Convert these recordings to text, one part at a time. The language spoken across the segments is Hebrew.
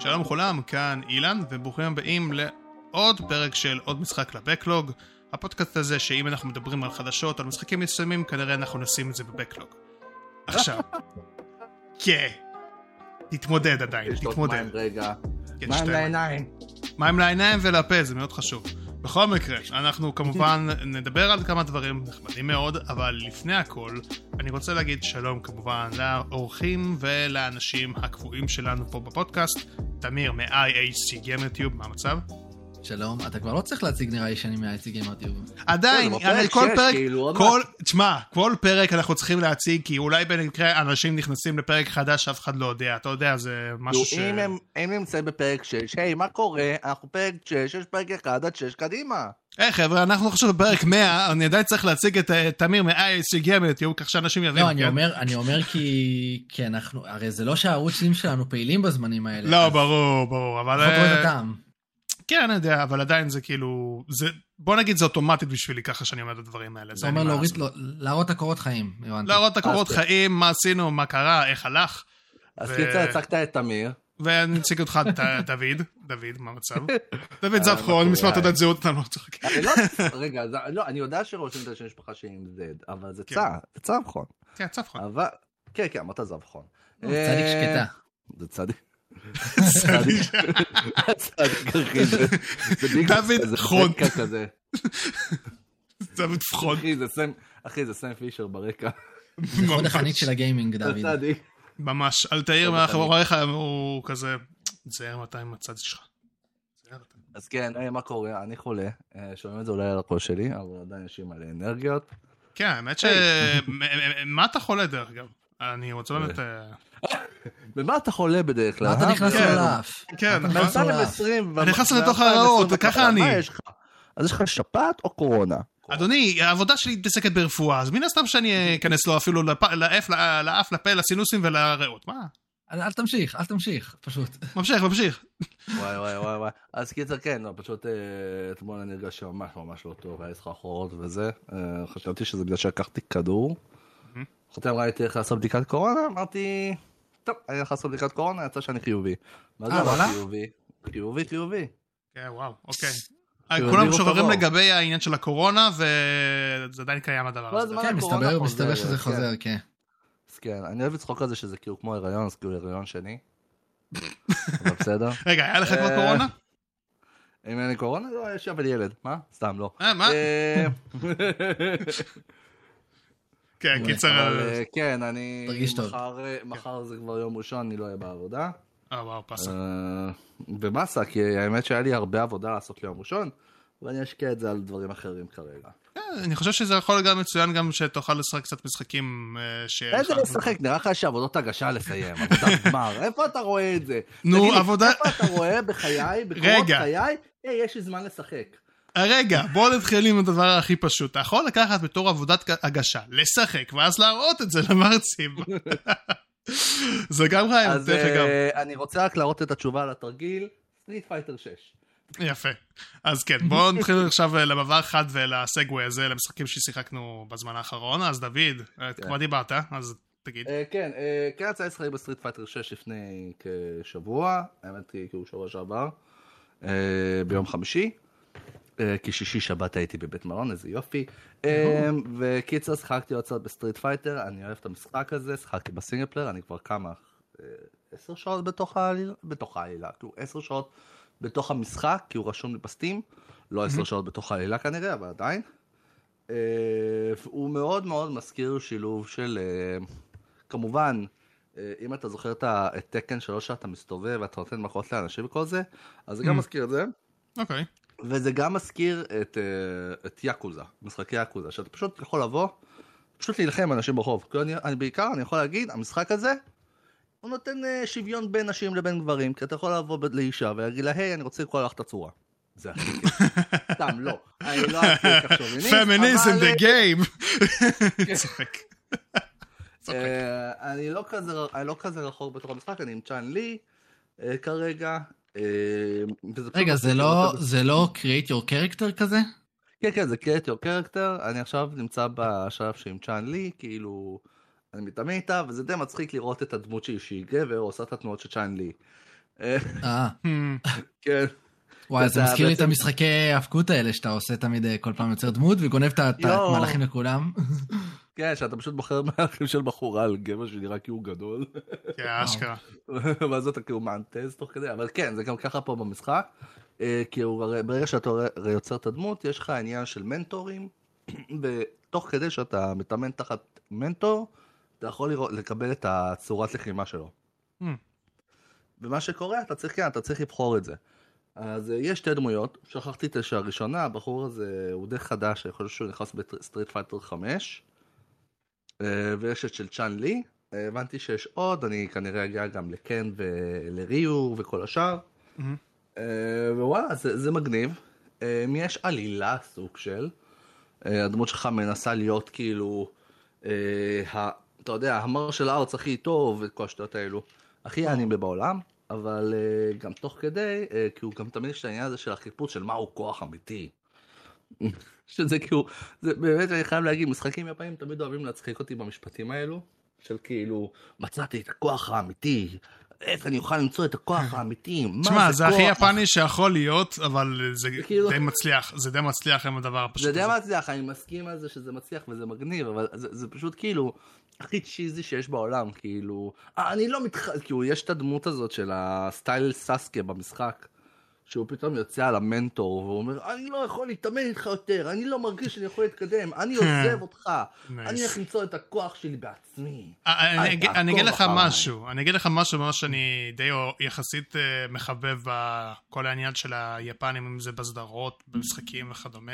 שלום לכולם, כאן אילן, וברוכים הבאים לעוד פרק של עוד משחק לבקלוג. הפודקאסט הזה, שאם אנחנו מדברים על חדשות, על משחקים מסוימים, כנראה אנחנו נשים את זה בבקלוג. עכשיו, כן, תתמודד עדיין, תתמודד. מים רגע. כן, מים לעיניים. מים לעיניים ולפה, זה מאוד חשוב. בכל מקרה, אנחנו כמובן נדבר על כמה דברים נחמדים מאוד, אבל לפני הכל, אני רוצה להגיד שלום כמובן לאורחים ולאנשים הקבועים שלנו פה בפודקאסט, תמיר מ-IAC GamerTube, מה המצב? שלום, אתה כבר לא צריך להציג נראה לי שאני מהייצי גיימרטיוב. עדיין, כן, בפרק הרי כל שש, פרק, כאילו, עוד כל, תשמע, כל פרק אנחנו צריכים להציג, כי אולי במקרה אנשים נכנסים לפרק חדש שאף אחד לא יודע, אתה יודע, זה משהו ש... אם הם- אם נמצאים בפרק 6, היי, מה קורה? אנחנו פרק 6, יש פרק 1 עד 6, קדימה. היי חבר'ה, אנחנו עכשיו בפרק 100, אני עדיין צריך להציג את אה, תמיר מ-IAC GamerTube, כך שאנשים יבינו. לא, אני כן? אומר, אני אומר כי, כי אנחנו, הרי זה לא שהערוצים שלנו פעילים בזמנים האלה. לא, אז ברור, ברור, אבל... לפחות רואה את אה, הטעם. כן, אני יודע, אבל עדיין זה כאילו... זה... בוא נגיד זה אוטומטית בשבילי ככה שאני אומר את הדברים האלה. אתה זה אומר להוריד. לא- להראות את הקורות חיים, הבנתי. להראות את הקורות חיים, מה עשינו, מה קרה, איך הלך, אז ו- קיצר, הצגת את תמיר. ואני אציג אותך, דוד, דוד, מה המצב? דוד אה, זבחון, מספר? תעודת זהות, אתה לא צוחק. לא, רגע, לא, אני יודע שרושמים את השם משפחה שלי עם Z, אבל זה כן. צע, זה צבחון. כן, צבחון. כן, כן, אמרת זבחון. צדיק אה, שקטה. זה צדיק. צדיק. צדיק, אחי, זה- דוד חון. פחון. אחי, זה סם, אחי, זה סם פישר ברקע. זה חוד החנית של הגיימינג, דוד. צדיק. ממש. אל תעיר טוב, מאחוריך, הוא כזה... זהר מתי עם הצד שלך. אז כן, היי, מה קורה? אני חולה. אה, שומעים את זה אולי על הקול שלי, אבל עדיין יש לי מלא אנרגיות. כן, האמת ש... מה אתה חולה דרך אגב? אני רוצה באמת... אה, במה אתה חולה בדרך כלל? מה אתה אה? נכנס כן. לאף? כן, אתה נכון. נכנס לו לאף? ב-2020... אני נכנס לתוך הריאות, ככה אני. אז יש לך שפעת או קורונה? אדוני, העבודה שלי מתעסקת ברפואה, אז מן הסתם שאני אכנס לו אפילו לאף, לאף, לפה, לסינוסים ולריאות. מה? אל אל תמשיך, אל תמשיך, פשוט. ממשיך, ממשיך. וואי וואי וואי וואי. אז קיצר כן, לא, פשוט אה, אתמול אני הרגשתי ממש ממש לא טוב, היה לי סחרחורות וזה. אה, חשבתי שזה בגלל שלקחתי כדור. חותם ראיתי איך לעשות בדיקת קורונה, אמרתי, טוב, אני הולך לעשות בדיקת קורונה, יצא שאני חיובי. מה זה אה? חיובי? חיובי, חיובי. כן, וואו, אוקיי. כאילו, כולם עבור. לגבי העניין של הקורונה, וזה עדיין קיים הדבר כל הזה. כן, מסתבר, מסתבר שזה כן. חוזר, כן. אז כן, אני אוהב לצחוק על זה שזה כאילו כמו הריון, אז כאילו הריון שני. אבל בסדר. רגע, היה לך כבר אה, קורונה? אם אין לי קורונה, לא, יש אבל ילד. מה? סתם, לא. אה, מה? אה, כן, קיצר... אה, כן, אני... תרגיש טוב. מחר זה כבר יום ראשון, אני לא אהיה בעבודה. אה, וואו, פסה. אה, במאסה, כי האמת שהיה לי הרבה עבודה לעשות ליום ראשון, ואני אשקיע את זה על דברים אחרים כרגע. אה, אני חושב שזה יכול גם מצוין גם שתוכל לשחק קצת משחקים אה, שיהיה איזה לך- לשחק? נראה לך שעבודות הגשה לסיים, עבודת גמר, איפה אתה רואה את זה? נו, עבודה- איפה אתה רואה בחיי, בקורות רגע. חיי, היי, יש לי זמן לשחק. אה, רגע, בוא נתחיל עם הדבר הכי פשוט. אתה יכול לקחת בתור עבודת הגשה, לשחק, ואז להראות את זה למרצים. זה גם רעיון, דרך אגב. אה, אני רוצה רק להראות את התשובה על התרגיל, Street Fighter 6. יפה. אז כן, בואו נתחיל עכשיו אה, למעבר חד ול segue הזה, למשחקים ששיחקנו בזמן האחרון. אז דוד, אה, כבר דיברת, אז תגיד. כן, כן יצא לי לשחק ב Street Fighter 6 לפני כשבוע, האמת היא כאילו שבוע שעבר, ביום חמישי, כי שישי שבת הייתי בבית מלון, איזה יופי. אה, וקיצר, שיחקתי עוד קצת ב Street Fighter, אני אוהב את המשחק הזה, שיחקתי ב single player, אני כבר כמה, אה, עשר שעות בתוך העלילה, בתוך העלילה, כאילו עשר שעות בתוך המשחק, כי הוא רשום לי ב Steam, לא עשר שעות בתוך העלילה כנראה, אבל עדיין. אה, הוא מאוד מאוד מזכיר שילוב של, אה, כמובן, אה, אם אתה זוכר את תקן שלוש שאתה מסתובב ואתה נותן מכות לאנשים וכל זה, אז זה גם. מזכיר את זה, אוקיי. וזה גם מזכיר את, אה, את יאקוזה, משחקי יאקוזה, שאתה פשוט יכול לבוא, פשוט להילחם עם אנשים ברחוב. כאילו אני, אני בעיקר, אני יכול להגיד, המשחק הזה, הוא נותן אה, שוויון בין נשים לבין גברים, כי אתה יכול לבוא לאישה ולהגיד לה, היי, אני רוצה לקרוא לך את הצורה. זה הכי. סתם, לא. אני לא אעשה כך שוביניסט, פמיניזם דה גיים. צוחק. אה, אני לא כזה, אני לא כזה רחוק בתוך המשחק, אני עם צ'אן לי כרגע. אה, רגע, זה לא, זה לא create your character כזה? כן, כן, זה create your character, אני עכשיו נמצא בשלב שעם צ'אן לי, כאילו, אני מתאמן איתה, וזה די מצחיק לראות את הדמות שלי שהיא גבר, עושה את התנועות של צ'אן לי. אה, אה, כן. וואי, זה מזכיר לי את המשחקי האבקות האלה שאתה עושה תמיד אה, כל פעם יוצר דמות וגונב את. המהלכים לכולם. כן, שאתה פשוט בוחר מהלכים של בחורה על גבר שנראה כאילו גדול. כן, אשכרה. ואז אתה כאילו מאנטז תוך כדי, אבל כן, זה גם ככה פה במשחק. אה, כאילו, הרי ברגע שאתה יוצר את הדמות, יש לך עניין של מנטורים, ותוך כדי שאתה מתאמן תחת מנטור, אתה יכול לראות, לקבל את הצורת לחימה שלו. Hmm. ומה שקורה, אתה צריך, כן, אתה צריך לבחור את זה. אז אה, יש שתי דמויות, שכחתי את הראשונה, הבחור הזה הוא די חדש, אני חושב שהוא נכנס ב Street Fighter 5, אה, ויש את של צ'ון לי, אה, הבנתי שיש עוד, אני כנראה אגיע גם לקן ולריו וכל השאר. אה, ווואלה, זה, זה מגניב. אה, יש עלילה סוג של, הדמות שלך מנסה להיות כאילו, ה, אתה יודע, המרשל ארץ הכי טוב וכל השטויות האלו, הכי אנימה בעולם, אבל אה, גם תוך כדי, אה, כאילו גם תמיד יש את העניין הזה של החיפוש של מהו כוח אמיתי. שזה כאילו, זה באמת אני חייב להגיד, משחקים יפנים תמיד אוהבים להצחיק אותי במשפטים האלו, של כאילו, מצאתי את הכוח האמיתי, איך אני אוכל למצוא את הכוח האמיתי, מה תשמע, זה הכי כוח? יפני שיכול להיות, אבל זה כאילו- די מצליח. זה די מצליח עם הדבר הפשוט זה די הזה. מצליח, אני מסכים על זה שזה מצליח וזה מגניב, אבל זה, זה פשוט כאילו הכי צ'יזי שיש בעולם, כאילו, אה, אני לא מתח... כאילו, יש את הדמות הזאת של הסטייל סאסקה במשחק, שהוא פתאום יוצא על המנטור, והוא אומר, אני לא יכול להתאמן איתך יותר, אני לא מרגיש שאני יכול להתקדם, אני עוזב אותך. אני הולך למצוא את הכוח שלי בעצמי. אה, אני אגיד- אני אגיד לך. משהו, אני אגיד לך משהו מה שאני די יחסית אה, מחבב בכל העניין של היפנים, אם זה בסדרות, במשחקים וכדומה.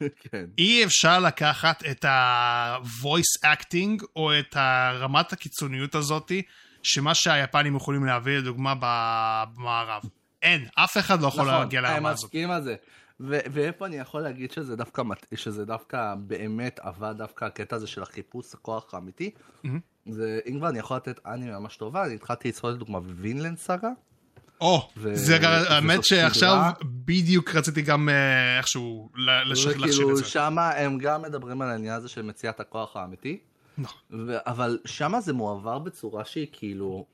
כן. אי אפשר לקחת את ה-voice acting או את הרמת הקיצוניות הזאתי, שמה שהיפנים יכולים להביא לדוגמה במערב. אין, אף אחד לא יכול להגיע נכון, לרמה אני הזאת. מסכים על זה. ו- ואיפה אני יכול להגיד שזה דווקא, שזה דווקא באמת עבד דווקא הקטע הזה של החיפוש הכוח האמיתי. מהמם. זה, אם כבר אני יכול לתת אנימה ממש טובה, אני התחלתי לצפות לדוגמה בווינלנד סאגה. או, ו- זה האמת שעכשיו. בדיוק רציתי גם אה, איכשהו ל- לש- להחשיב וכאילו את זה. שמה הם גם מדברים על העניין הזה של מציאת הכוח האמיתי. נכון. ו- אבל שמה זה מועבר בצורה שהיא כאילו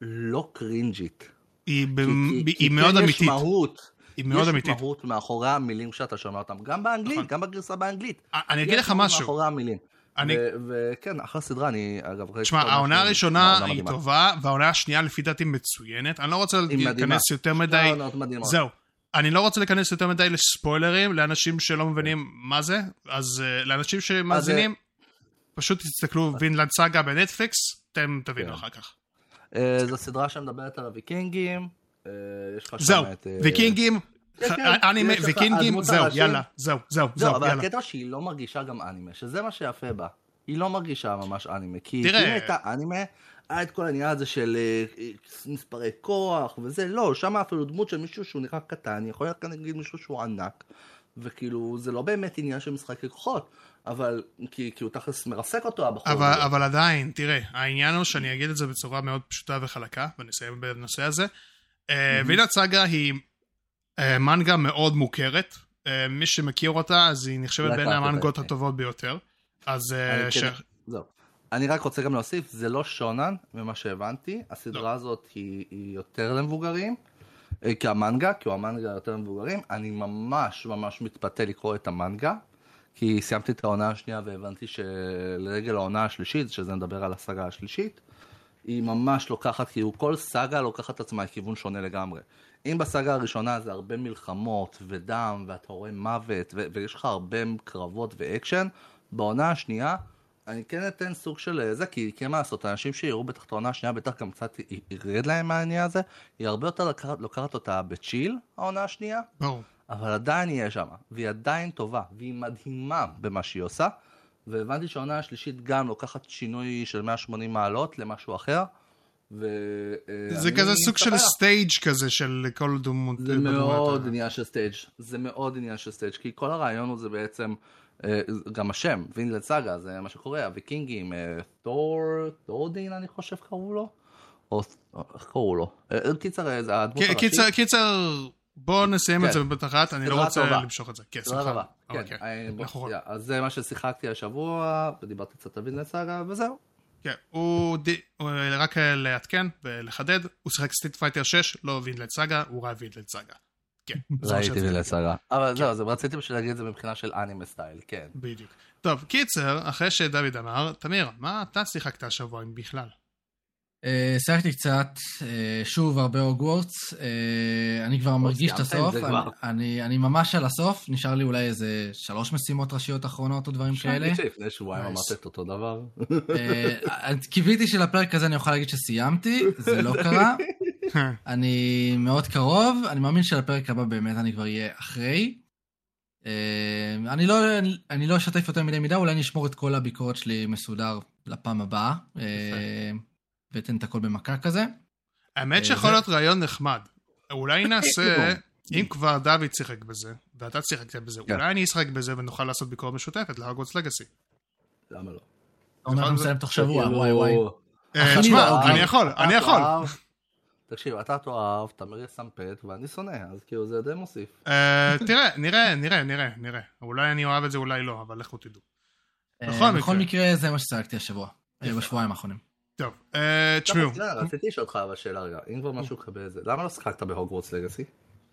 לא קרינג'ית. היא ב- כי- כי- היא כי מאוד כן אמיתית. יש מהות. היא מאוד אמיתית. יש מהות מאחורי המילים שאתה שומע אותם, גם באנגלית, נכון. גם בגרסה באנגלית. אני אגיד יש לך משהו. מאחורי המילים. אני- וכן, אחלה סדרה, אני אגב. תשמע, העונה הראשונה היא מדהימה. טובה, והעונה השנייה לפי דעתי מצוינת. אני לא רוצה מדהימה. להיכנס יותר שתי מדי... העונות מדהימות. זהו. אני לא רוצה להיכנס יותר מדי לספוילרים לאנשים שלא מבינים מה זה, אז uh, לאנשים שמאזינים, פשוט תסתכלו וינלנד סאגה בנטפליקס, אתם תבינו כן. אחר כך. אה, זו סדרה שמדברת על הוויקינגים. אה, זהו. אה, ויקינגים, אנימה, יש לך ויקינגים, הדמות זהו. יאללה, זהו, זהו, זהו, זהו, אבל יאללה. הקטע שהיא לא מרגישה גם אנימה, שזה מה שיפה בה. היא לא מרגישה ממש אנימה, כי אם הייתה אנימה, היה את כל העניין הזה של אה, אה, מספרי כוח וזה, לא, שם אפילו דמות של מישהו שהוא נראה קטן, יכול להיות כאן נגיד מישהו שהוא ענק, וכאילו, זה לא באמת עניין של משחקי כוחות, אבל, כי כי הוא תכלס מרסק אותו הבחור. אבל, הזה. אבל עדיין, תראה, העניין הוא שאני אגיד את זה בצורה מאוד פשוטה וחלקה, ונסיים בנושא הזה. אה, וילת סאגה היא אה, מנגה מאוד מוכרת. אה, מי שמכיר אותה, אז היא נחשבת בין המנגות כן. הטובות ביותר. אז אה, אני ש... כן- זהו. אני רק רוצה גם להוסיף, זה לא שונן, ממה שהבנתי, הסדרה לא. הזאת היא, יותר למבוגרים, אה, כי המנגה, כי הוא המנגה יותר למבוגרים, אני ממש ממש מתפתה לקרוא את המנגה, כי סיימתי את העונה השנייה והבנתי שלרגל העונה השלישית, שזה נדבר על הסאגה השלישית, היא ממש לוקחת, כאילו כל סאגה לוקחת את עצמה לכיוון שונה לגמרי. אם בסאגה הראשונה זה הרבה מלחמות ודם, ואתה רואה מוות, ו- ויש לך הרבה קרבות ואקשן, בעונה השנייה, אני כן אתן סוג של אה, זה, כי אין מה לעשות, האנשים שיראו בטח את העונה השנייה, בטח גם קצת ירד להם מהעניין הזה, היא הרבה יותר לקחת, לוקחת אותה ב chill, העונה השנייה, ברור. אבל עדיין יהיה שם, והיא עדיין טובה, והיא מדהימה במה שהיא עושה, והבנתי שהעונה השלישית גם לוקחת שינוי של 180 מעלות למשהו אחר, ו... אה, זה כזה סוג של. stage כזה של כל דמות. זה מאוד האלה. עניין של stage, זה מאוד עניין של stage, כי כל הרעיון הוא זה בעצם, אה, גם השם, Vinland Saga, זה מה שקורה, הוויקינגים, אה, תור, תורפין אני חושב קראו לו, או איך קראו לו, אה, קיצר, אה, זה הדמות ק- קיצר, קיצר, בואו נסיים את כן. זה בבת אחת, אני לא רוצה טובה. למשוך את זה. כן, סליחה. כן, אוקיי. אה, בוא, יא, אז זה מה ששיחקתי השבוע, ודיברתי קצת על Vinland Saga, וזהו. כן, הוא, די, הוא רק אה, לעדכן ולחדד, הוא שיחק Street Fighter 6, לא Vinland Saga, הוא ראה Vinland Saga. כן. ראיתי וילד סאגה. אבל זהו, אז רציתי בשביל להגיד את זה מבחינה של אנימה סטייל, כן. בדיוק. טוב, קיצר, אחרי שדוד אמר, תמיר, מה אתה שיחקת השבוע אם בכלל? אה, שיחקתי קצת, אה, שוב הרבה הוגוורטס, אה, אני כבר מרגיש את הסוף, אני- כבר? אני אני ממש על הסוף, נשאר לי אולי איזה שלוש משימות ראשיות אחרונות או דברים כאלה. שלפני שבועיים. אמרת את אותו דבר. קיוויתי שלפרק הזה אני אוכל להגיד שסיימתי, זה לא קרה. אני מאוד קרוב, אני מאמין שלפרק הבא באמת אני כבר אהיה אחרי. אני לא, אני לא אשתף יותר מדי מידע, אולי אני אשמור את כל הביקורת שלי מסודר לפעם הבאה, אה, ואתן את הכל במכה כזה. האמת אה, שיכול להיות רעיון נחמד. אולי נעשה, אם כבר דוד שיחק בזה, ואתה שיחקת בזה, כן. אולי אני אשחק בזה ונוכל לעשות ביקורת משותפת להרגוטס לגאסי. למה לא? אתה אומר שאתה זה- מסיים תוך שבוע, כאילו- וואי וואי. אה, תשמע, לא, אני יכול, אני יכול. תקשיב, אתה תאהב, תמיר יסמפת, ואני שונא, אז כאילו זה די מוסיף. אה, תראה, נראה, נראה, נראה, נראה. אולי אני אוהב את זה, אולי לא, אבל לכו תדעו. בכל מקרה. זה מה שצעקתי השבוע, בשבועיים האחרונים. טוב, אה, תשמעו, לא, רציתי לשאול אותך אבל שאלה רגע, אם כבר משהו קבל את זה, למה לא שיחקת בהוגוורטס לגאסי?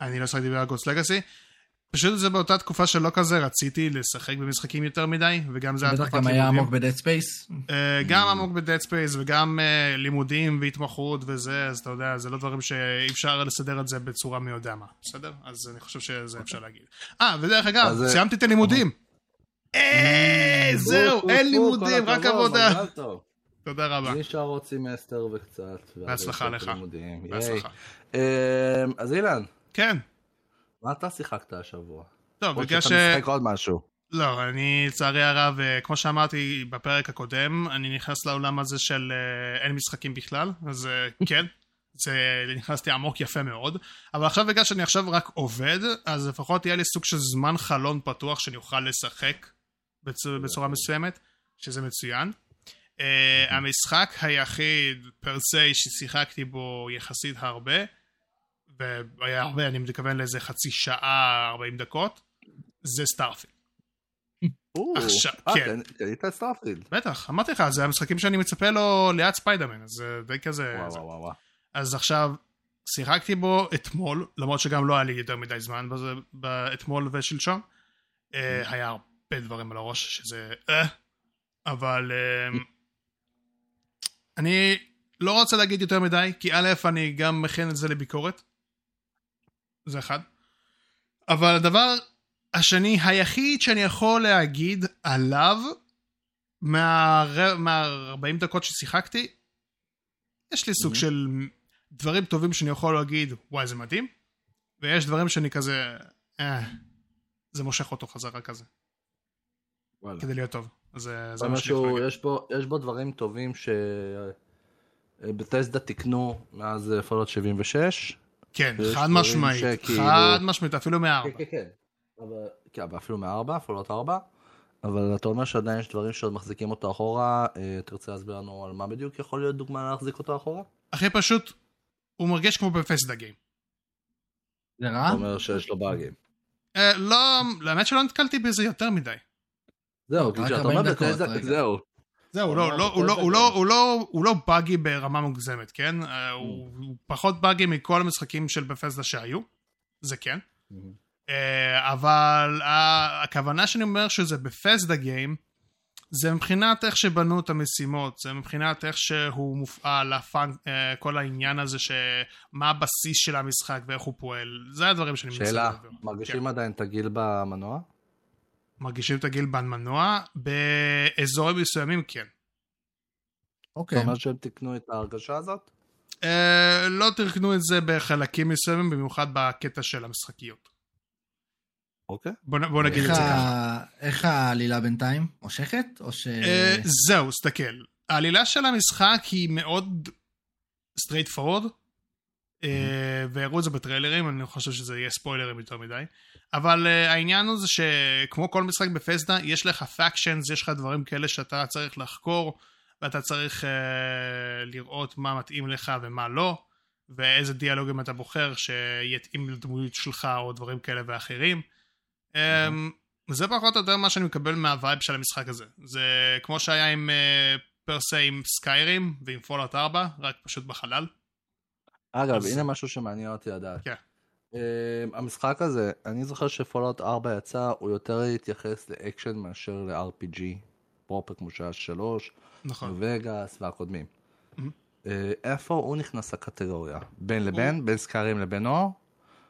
אני לא שחקתי בהרגוטס לגאסי. פשוט זה באותה תקופה שלא כזה רציתי לשחק במשחקים יותר מדי, וגם זה היה בטח תקופת גם היה. עמוק בדד ספייס. אה, גם עמוק בדד ספייס וגם אה, לימודים והתמחות וזה, אז אתה יודע, זה לא דברים שאי אפשר לסדר את זה בצורה מי יודע מה, בסדר? אז אני חושב שזה אפשר להגיד. אה, ודרך אגב, סיימתי את הלימודים. אה, זהו, אין לימודים, רק עבודה. תודה רבה. נשאר עוד סמסטר וקצת. בהצלחה לך. בהצלחה. אמ, אז אילן, כן, מה אתה שיחקת השבוע? טוב, או בגלל ש... שאתה משחק עוד משהו. לא, אני לצערי הרב, אה, כמו שאמרתי בפרק הקודם, אני נכנס לעולם הזה של אה, אין משחקים בכלל, אז אה, כן, זה נכנסתי עמוק יפה מאוד, אבל עכשיו בגלל שאני עכשיו רק עובד, אז לפחות יהיה לי סוג של זמן חלון פתוח שאני אוכל לשחק בצ- בצורה מסוימת, שזה מצוין. אה, המשחק היחיד per se ששיחקתי בו יחסית הרבה, והיה הרבה, אני מתכוון לאיזה חצי שעה, 40 דקות, זה Starfield. עכשיו, אה, כן. קנ- קנית את Starfield. בטח, אמרתי לך, זה המשחקים שאני מצפה לו ליד ספיידרמן, אז זה די כזה... וואו זה. וואו וואו. אז עכשיו, שיחקתי בו אתמול, למרות שגם לא היה לי יותר מדי זמן בזה, אתמול ושלשום. אה, היה הרבה דברים על הראש, שזה... אבל... אני לא רוצה להגיד יותר מדי, כי א', אני גם מכין את זה לביקורת. זה אחד. אבל הדבר השני, היחיד שאני יכול להגיד עליו, מה-40 מה 40 דקות ששיחקתי, יש לי סוג Mhm. של דברים טובים שאני יכול להגיד, וואי זה מדהים, ויש דברים שאני כזה, אה, זה מושך אותו חזרה כזה, וואלה. כדי להיות טוב. זה זה להגיד. יש בו, יש בו דברים טובים ש... בתסדה תיקנו מאז פולוט 76. כן, חד משמעית, שכאילו- חד משמעית, אפילו מארבע. כן, כן, כן. אבל, כן, אפילו מארבע, פולוט ארבע. אבל אתה אומר שעדיין יש דברים שעוד מחזיקים אותו אחורה. אה, תרצה להסביר לנו על מה בדיוק יכול להיות דוגמה להחזיק אותו אחורה? הכי פשוט, הוא מרגיש כמו בפסדה גיים. זה רע? אתה אומר שיש לו באגים. אה, לא, האמת שלא נתקלתי בזה יותר מדי. זהו, כשאתה 40 אומר רגע. זהו. זהו, הוא לא, לא, הוא, לא, הוא, לא, גיים. הוא, לא, הוא לא באגי ברמה מוגזמת, כן? אה, הוא, הוא פחות באגי מכל המשחקים של בפסדה שהיו, זה כן. אה, אבל הכוונה שאני אומר שזה בפסדה גיים, זה מבחינת איך שבנו את המשימות, זה מבחינת איך שהוא מופעל, הפאנק, אה, כל העניין הזה, שמה הבסיס של המשחק ואיך הוא פועל, זה הדברים שאני מנסה שאלה, לדבר. מרגישים עדיין את הגיל במנוע? מרגישים את הגיל במנוע, באזורים מסוימים כן. אוקיי. זאת אומרת שהם תיקנו את ההרגשה הזאת? אה, לא תרקנו את זה בחלקים מסוימים, במיוחד בקטע של המשחקיות. אוקיי. בוא, בוא נגיד את זה ה- ככה. איך העלילה בינתיים? מושכת? או ש... אה, זהו, סתכל. העלילה של המשחק היא מאוד straight forward, והראו את זה בטריילרים, אני לא חושב שזה יהיה ספוילרים יותר מדי, אבל אה, העניין הוא זה שכמו כל משחק בפסדה, יש לך פאקשנס, יש לך דברים כאלה שאתה צריך לחקור, ואתה צריך אה, לראות מה מתאים לך ומה לא, ואיזה דיאלוגים אתה בוחר שיתאים לדמות שלך או דברים כאלה ואחרים. אמ, זה פחות או יותר מה שאני מקבל מה vibe של המשחק הזה. זה כמו שהיה עם per se עם Skyrim ועם Fallout 4, רק פשוט בחלל. אגב, אז- הנה משהו שמעניין אותי לדעת. כן. אמ, המשחק הזה, אני זוכר ש Fallout 4 יצא, הוא יותר התייחס לאקשן מאשר ל-RPG proper כמו שהיה 3, נכון. Vegas והקודמים. אה, איפה הוא נכנס לקטגוריה? בין לבין? בין Skyrim לבין נוער?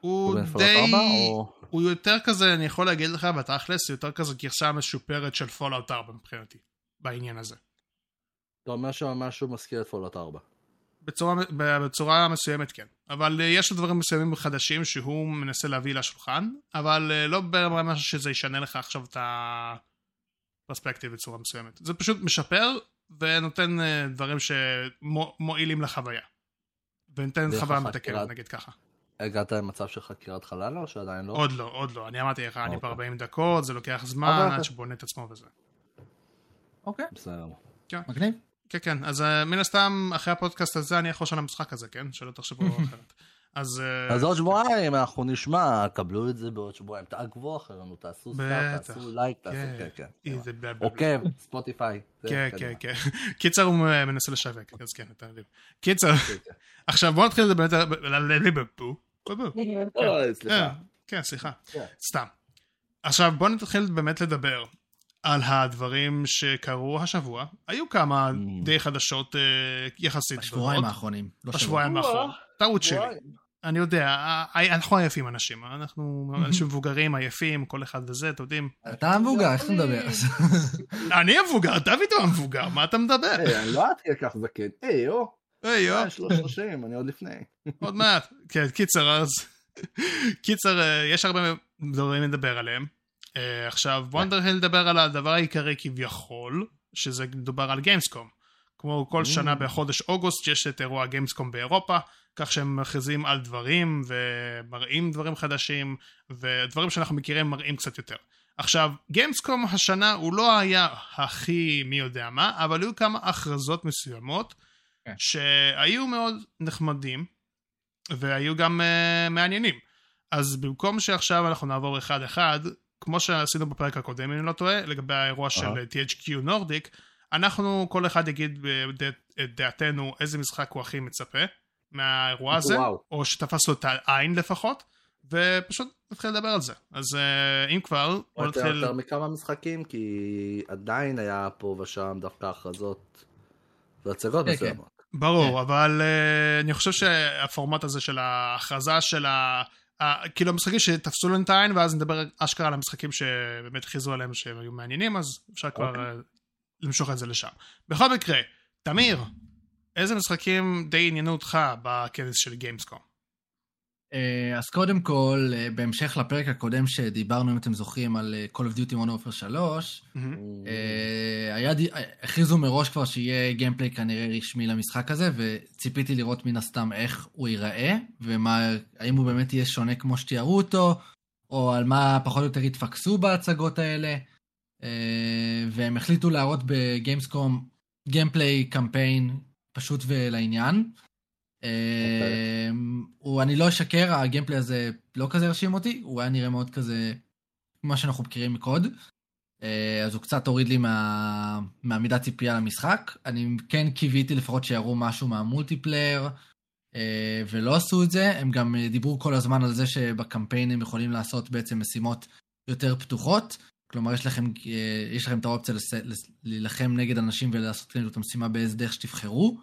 הוא די... 4? או... הוא יותר כזה, אני יכול להגיד לך בתכלס, יותר כזה גרסה משופרת של Fallout 4 מבחינתי, בעניין הזה. אתה אומר שממש הוא מזכיר את Fallout 4. בצורה, בצורה מסוימת כן. אבל אה, יש לו דברים מסוימים חדשים שהוא מנסה להביא לשולחן, אבל אה, לא ברמה שזה ישנה לך עכשיו את הפרספקטיב בצורה מסוימת. זה פשוט משפר ונותן אה, דברים שמועילים לחוויה. ונותן חוויה מתקנת, נגיד ככה. הגעת למצב של חקירת חלל או שעדיין לא? עוד לא, עוד לא. אני אמרתי לך, אני אוקיי. ב-40 דקות, זה לוקח זמן עד. שבונה את עצמו וזה. אוקיי, בסדר. מגניב. כן, כן, אז אה, מן הסתם, אחרי הפודקאסט הזה אני יכול לשנות המשחק הזה, כן? שלא תחשבו אחרת. אז... אה, אז עוד שבועיים אנחנו נשמע, קבלו את זה בעוד שבועיים, תעקבו אחרינו, תעשו בטח. תעשו לייק, תעשו, כן. כן, כן. אה. עוקב, ספוטיפיי. כן, קדימה. כן, כן. קיצר הוא מנסה לשווק, אז כן, אתה מבין. קיצר, כן, כן. עכשיו בוא נתחיל לדבר על. כן, סליחה. כן. סתם. עכשיו בוא נתחיל באמת לדבר על הדברים שקרו השבוע. היו כמה Mm. די חדשות אה, יחסית בשבועיים. האחרונים. לא שבוע. בשבועיים האחרונים. טעות שלי. אני יודע, אה, אנחנו עייפים אנשים, אנחנו אנשים מבוגרים, עייפים, כל אחד וזה, אתם יודעים. אתה המבוגר, איך אתה מדבר? אני המבוגר, דוד הוא המבוגר, מה אתה מדבר? אני לא עד כדי כך זקן. היי, יו. היי יו, יש לו 30, אני עוד לפני. עוד מעט. כן, קיצר, אז... קיצר, אה, יש הרבה דברים לדבר עליהם. אה, עכשיו, בואו נתחיל לדבר על הדבר העיקרי כביכול, שזה מדובר על גיימסקום. כמו כל Mm. שנה בחודש אוגוסט יש את אירוע גיימסקום באירופה, כך שהם מכריזים על דברים ומראים דברים חדשים, ודברים שאנחנו מכירים מראים קצת יותר. עכשיו, גיימסקום השנה הוא לא היה הכי מי יודע מה, אבל היו כמה הכרזות מסוימות כן. שהיו מאוד נחמדים, והיו גם uh, מעניינים. אז במקום שעכשיו אנחנו נעבור אחד-אחד, כמו שעשינו בפרק הקודם, אם אני לא טועה, לגבי האירוע של אהה. THQ נורדיק, אנחנו, כל אחד יגיד את דעתנו איזה משחק הוא הכי מצפה מהאירוע הזה, וואו. או שתפס לו את העין לפחות, ופשוט נתחיל לדבר על זה. אז uh, אם כבר, בוא נתחיל... יותר מכמה משחקים, כי עדיין היה פה ושם דווקא הכרזות והצגות כן, מסוימות. ברור, אבל uh, אני חושב שהפורמט הזה של ההכרזה של ה... ה- כאילו המשחקים שתפסו לנו את העין, ואז נדבר אשכרה על המשחקים שבאמת הכריזו עליהם שהם היו מעניינים, אז אפשר כבר אוקיי. uh, למשוך את זה לשם. בכל מקרה, תמיר, איזה משחקים די עניינו אותך בכנס של גיימסקום? אה, אז קודם כל, אה, בהמשך לפרק הקודם שדיברנו, אם אתם זוכרים, על אה, Call of Duty Modern Warfare 3, אה, היה די- אה, הכריזו מראש כבר שיהיה גיימפליי כנראה רשמי למשחק הזה, וציפיתי לראות מן הסתם איך הוא ייראה, והאם הוא באמת יהיה שונה כמו שתיארו אותו, או על מה פחות או יותר התפקסו בהצגות האלה. והם החליטו להראות ב Gamescom gameplay קמפיין פשוט ולעניין. אה, הוא, אני לא אשקר, ה gameplay הזה לא כזה הרשים אותי, הוא היה נראה מאוד כזה, מה שאנחנו מכירים מ COD. אה, אז הוא קצת הוריד לי מה, מהמידת ציפייה למשחק. אני כן קיוויתי לפחות שיראו משהו מה multiplayer, אה, ולא עשו את זה. הם גם דיברו כל הזמן על זה שבקמפיין הם יכולים לעשות בעצם משימות יותר פתוחות. כלומר, יש לכם, אה, יש לכם את האופציה להילחם נגד אנשים ולעשות כאילו את המשימה באיזה דרך שתבחרו.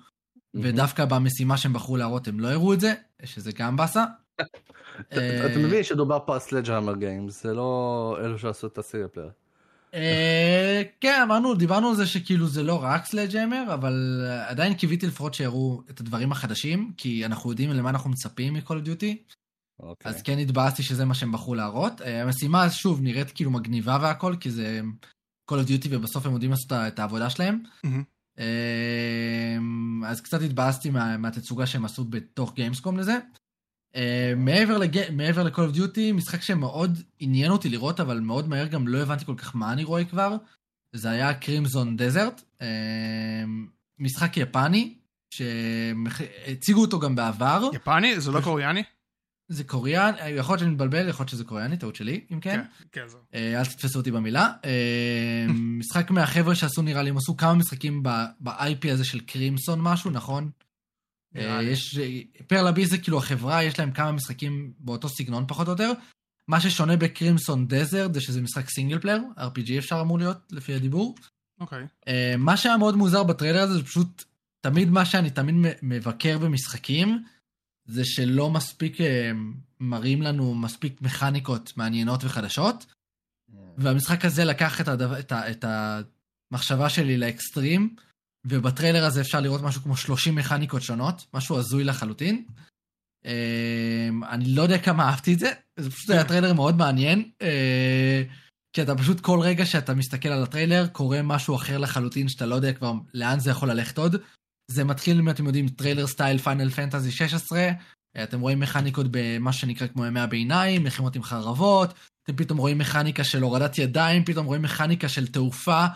ודווקא במשימה שהם בחרו להראות הם לא הראו את זה, שזה גם באסה. אתה אתה מבין שדובר פה על Sledgehammer Games, זה לא אלו שעשו את ה single player. אה, כן, אמרנו, דיברנו על זה שכאילו זה לא רק Sledgehammer, אבל אה, עדיין קיוויתי לפחות שיראו את הדברים החדשים, כי אנחנו יודעים למה אנחנו מצפים of Duty, אוקיי. אז כן התבאסתי שזה מה שהם בחרו להראות. אה, המשימה, שוב, נראית כאילו מגניבה והכל, כי זה of Duty ובסוף הם יודעים לעשות את העבודה שלהם. מהמם. אה, אז קצת התבאסתי מה, מהתצוגה שהם עשו בתוך גיימסקום לזה. Uh, מעבר, לג... מעבר ל-Call of Duty, משחק שמאוד עניין אותי לראות, אבל מאוד מהר גם לא הבנתי כל כך מה אני רואה כבר, זה היה קרימזון דזרט, uh, משחק יפני, שהציגו אותו גם בעבר. יפני? זה לא קוריאני? זה קוריאן, אה, יכול להיות שאני מתבלבל, יכול להיות שזה קוריאני, טעות שלי, אם כן. כן, כן, זהו. אה, אל תתפסו אותי במילה. אה, משחק מהחבר'ה שעשו, נראה לי, הם עשו כמה משחקים ב-IP הזה של Crimson משהו, נכון? יש, Pearl Abyss זה כאילו החברה, יש להם כמה משחקים באותו סגנון פחות או יותר. מה ששונה ב Crimson Desert זה שזה משחק single player, RPG אפשר אמור להיות, לפי הדיבור. אוקיי. מה שהיה מאוד מוזר בטריילר הזה זה פשוט, תמיד מה שאני תמיד מבקר במשחקים, זה שלא מספיק אה, מראים לנו מספיק מכניקות מעניינות וחדשות, והמשחק הזה לקח את, הדבר, את, ה, את המחשבה שלי לאקסטרים, ובטריילר הזה אפשר לראות משהו כמו 30 מכניקות שונות, משהו הזוי לחלוטין. אה, אני לא יודע כמה אהבתי את זה, זה פשוט היה טריילר מאוד מעניין. אה, כי אתה פשוט כל רגע שאתה מסתכל על הטריילר, קורה משהו אחר לחלוטין שאתה לא יודע כבר לאן זה יכול ללכת עוד. זה מתחיל, אם אתם יודעים, טריילר סטייל Final Fantasy 16, אתם רואים מכניקות במה שנקרא כמו ימי הביניים, לחימות עם חרבות, אתם פתאום רואים מכניקה של הורדת ידיים, פתאום רואים מכניקה של תעופה.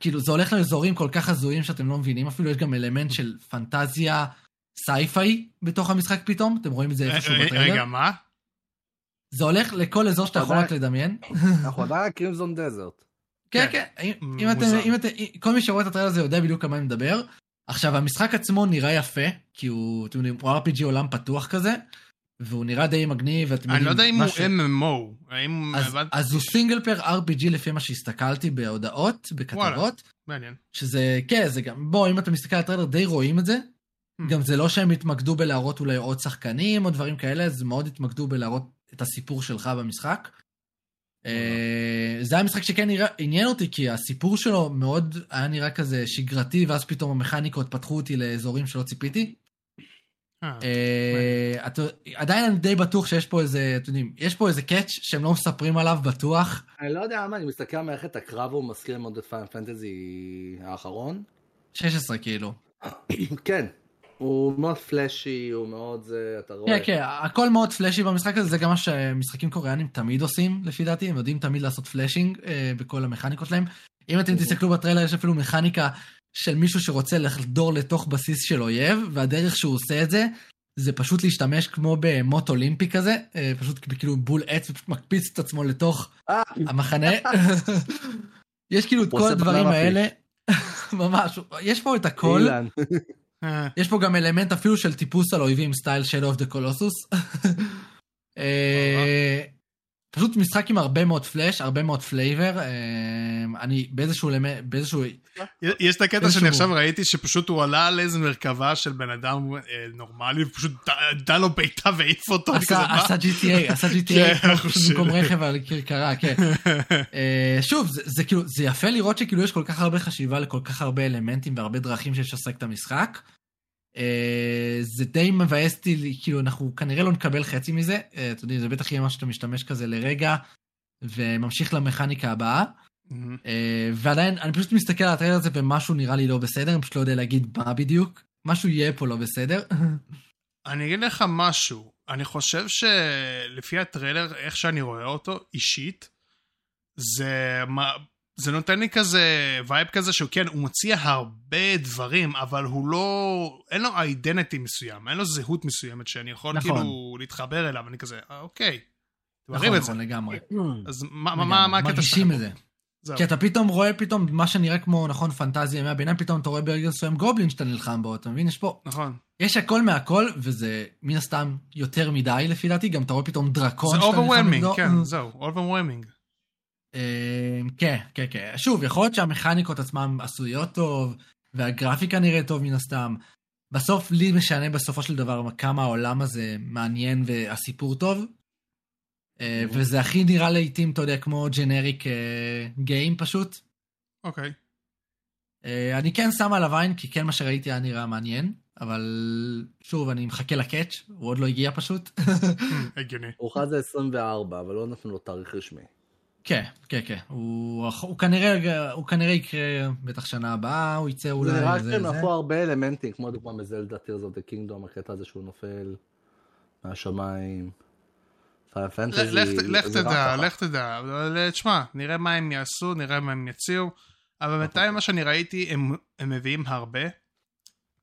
כאילו, זה הולך לאזורים כל כך הזויים שאתם לא מבינים, אפילו יש גם אלמנט של פנטזיה sci-fi בתוך המשחק פתאום, אתם רואים את זה איפשהו רגע, בטריילר. רגע, מה? זה הולך לכל אזור שאתה יכול רק לדמיין. אנחנו עדיין Crimson Desert. כן, כן. כן, מוזר. אם אתם, כל מי שרואה את הטריילר הזה יודע בדיוק על מה אני מדבר. עכשיו, המשחק עצמו נראה יפה, כי הוא, אתם יודעים, הוא RPG עולם פתוח כזה, והוא נראה די מגניב, ואתם אני לא יודע אם הוא MMO. האם... אז, הבנתי? אז הוא single player RPG לפי מה שהסתכלתי בהודעות, בכתבות, מעניין. שזה, כן, זה גם, בוא, אם אתה מסתכל על הטריילר די רואים את זה. Hmm. גם זה לא שהם התמקדו בלהראות אולי עוד שחקנים או דברים כאלה, אז מאוד התמקדו בלהראות את הסיפור שלך במשחק. אה, זה היה משחק שכן נראה- עניין אותי, כי הסיפור שלו מאוד היה נראה כזה שגרתי, ואז פתאום המכניקות פתחו אותי לאזורים שלא ציפיתי. אה, אה, עדיין אני די בטוח שיש פה איזה, אתם יודעים, יש פה איזה קאץ' שהם לא מספרים עליו בטוח. אני לא יודע למה, אני מסתכל על מערכת הקרב, הוא מזכיר מאוד את פיינל פנטזי האחרון. 16 כאילו. כן, הוא מאוד פלאשי, הוא מאוד זה, אתה רואה. כן, כן, הכל מאוד פלאשי במשחק הזה, זה גם מה שמשחקים קוריאנים תמיד עושים, לפי דעתי, הם יודעים תמיד לעשות פלאשינג אה, בכל המכניקות שלהם. אם אתם תסתכלו בטריילר, יש אפילו מכניקה של מישהו שרוצה לחדור לתוך בסיס של אויב, והדרך שהוא עושה את זה, זה פשוט להשתמש כמו במוט אולימפי כזה, אה, פשוט כאילו בול עץ, ופשוט מקפיץ את עצמו לתוך אה, המחנה. יש כאילו את כל הדברים האלה, ממש, יש פה את הכל. אה, יש פה גם אלמנט אפילו של טיפוס על אויבים, סטייל Shadow of the Colossus. אה, פשוט משחק עם הרבה מאוד פלאש, הרבה מאוד flavor. אני באיזשהו באיזשהו... יש את הקטע שאני עכשיו ראיתי שפשוט הוא עלה על איזה מרכבה של בן אדם אה, נורמלי ופשוט ד- דע לו בעיטה והעיף אותו. עשה? עשה GTA, עשה כן, GTA, במקום. רכב על כרכרה, כן. אה, שוב, זה- זה כאילו, זה יפה לראות שכאילו יש כל כך הרבה חשיבה לכל כך הרבה אלמנטים והרבה דרכים שיש לשחק את המשחק. אה, זה די מבאס אותי, כאילו אנחנו כנראה לא נקבל חצי מזה, אה, אתם יודעים, זה בטח יהיה משהו שאתה משתמש כזה לרגע, וממשיך למכניקה הבאה. אה, ועדיין, אני פשוט מסתכל על הטריילר הזה ומשהו נראה לי לא בסדר, אני פשוט לא יודע להגיד מה בדיוק. משהו יהיה פה לא בסדר. אני אגיד לך משהו, אני חושב שלפי הטריילר, איך שאני רואה אותו, אישית, זה, זה נותן לי כזה vibe כזה שהוא כן, הוא מציע הרבה דברים, אבל הוא לא, אין לו identity מסוים, אין לו זהות מסוימת שאני יכול נכון. כאילו להתחבר אליו, אני כזה, אה, אוקיי, נכון, את זה. נכון, לגמרי. אז מה, מה, לגמרי. מה, מה הקטע שלך? מרגישים? את זה. זהו. כי אתה פתאום רואה פתאום מה שנראה כמו, נכון, פנטזיה ימי הביניים, פתאום אתה רואה ברגע מסוים גובלין שאתה נלחם בו, אתה מבין? יש פה, נכון. יש הכל מהכל, וזה מן הסתם יותר מדי לפי דעתי, גם אתה רואה פתאום דרקון זה שאתה נלחם overwhelming, נגדו. כן, זהו, overwhelming. אה, כן, כן, כן. שוב, יכול להיות שהמכניקות עצמן עשויות טוב, והגרפיקה נראית טוב מן הסתם. בסוף, לי משנה בסופו של דבר כמה העולם הזה מעניין והסיפור טוב. אה, Mhm. וזה הכי נראה לעיתים, אתה יודע, כמו ג'נריק גיים פשוט. אוקיי. אה, אני כן שם עליו עין, כי כן מה שראיתי היה נראה מעניין, אבל שוב, אני מחכה לקאץ', הוא עוד לא הגיע פשוט. הגיוני. ארוחה זה 24, אבל לא נתנו לו תאריך רשמי. כן, כן, כן. הוא, הוא, כנראה, הוא כנראה יקרה בטח שנה הבאה, הוא יצא אולי... זה נראה שהם. לקחו הרבה אלמנטים, כמו דוגמה בזלדה Tears of the Kingdom, הקטע הזה שהוא נופל מהשמיים. לך תדע. לך תדע. אה, תשמע, נראה מה הם יעשו, נראה מה הם יציעו. אבל בינתיים מה שאני ראיתי, הם הם מביאים הרבה.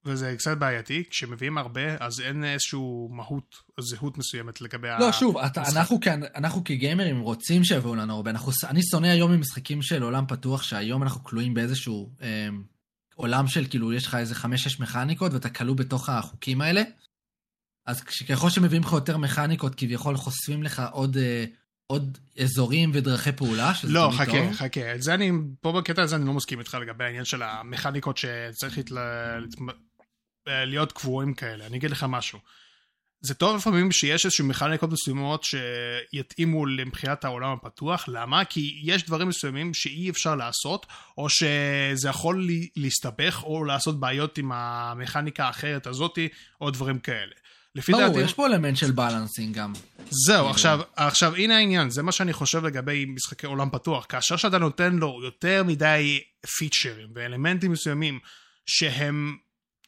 וזה קצת בעייתי, כשמביאים הרבה, אז אין איזשהו מהות, זהות מסוימת לגבי ה... לא, שוב, אתה. אנחנו, כ- אנחנו כגיימרים רוצים שיביאו לנו הרבה. אנחנו, אני שונא היום ממשחקים של עולם פתוח, שהיום אנחנו כלואים באיזשהו אה, עולם של כאילו, יש לך איזה חמש-שש מכניקות, ואתה כלוא בתוך החוקים האלה. אז ככל שמביאים לך יותר מכניקות, כביכול חושפים לך עוד, אה, עוד אזורים ודרכי פעולה, שזה לא, תמיד חכה, טוב. חכה. את זה אני, פה בקטע הזה אני לא מסכים איתך לגבי העניין של המכניקות שצריך להתל... להיות קבועים כאלה. אני אגיד לך משהו. זה טוב לפעמים שיש איזשהו מכניקות מסוימות שיתאימו למבחינת העולם הפתוח, למה? כי יש דברים מסוימים שאי אפשר לעשות, או שזה יכול לה- להסתבך, או לעשות בעיות עם המכניקה האחרת הזאתי, או דברים כאלה. לפי ברור, דעתי... יש פה אלמנט של בלנסינג גם. זהו, עכשיו, עכשיו הנה העניין, זה מה שאני חושב לגבי משחקי עולם פתוח. כאשר שאתה נותן לו יותר מדי פיצ'רים ואלמנטים מסוימים שהם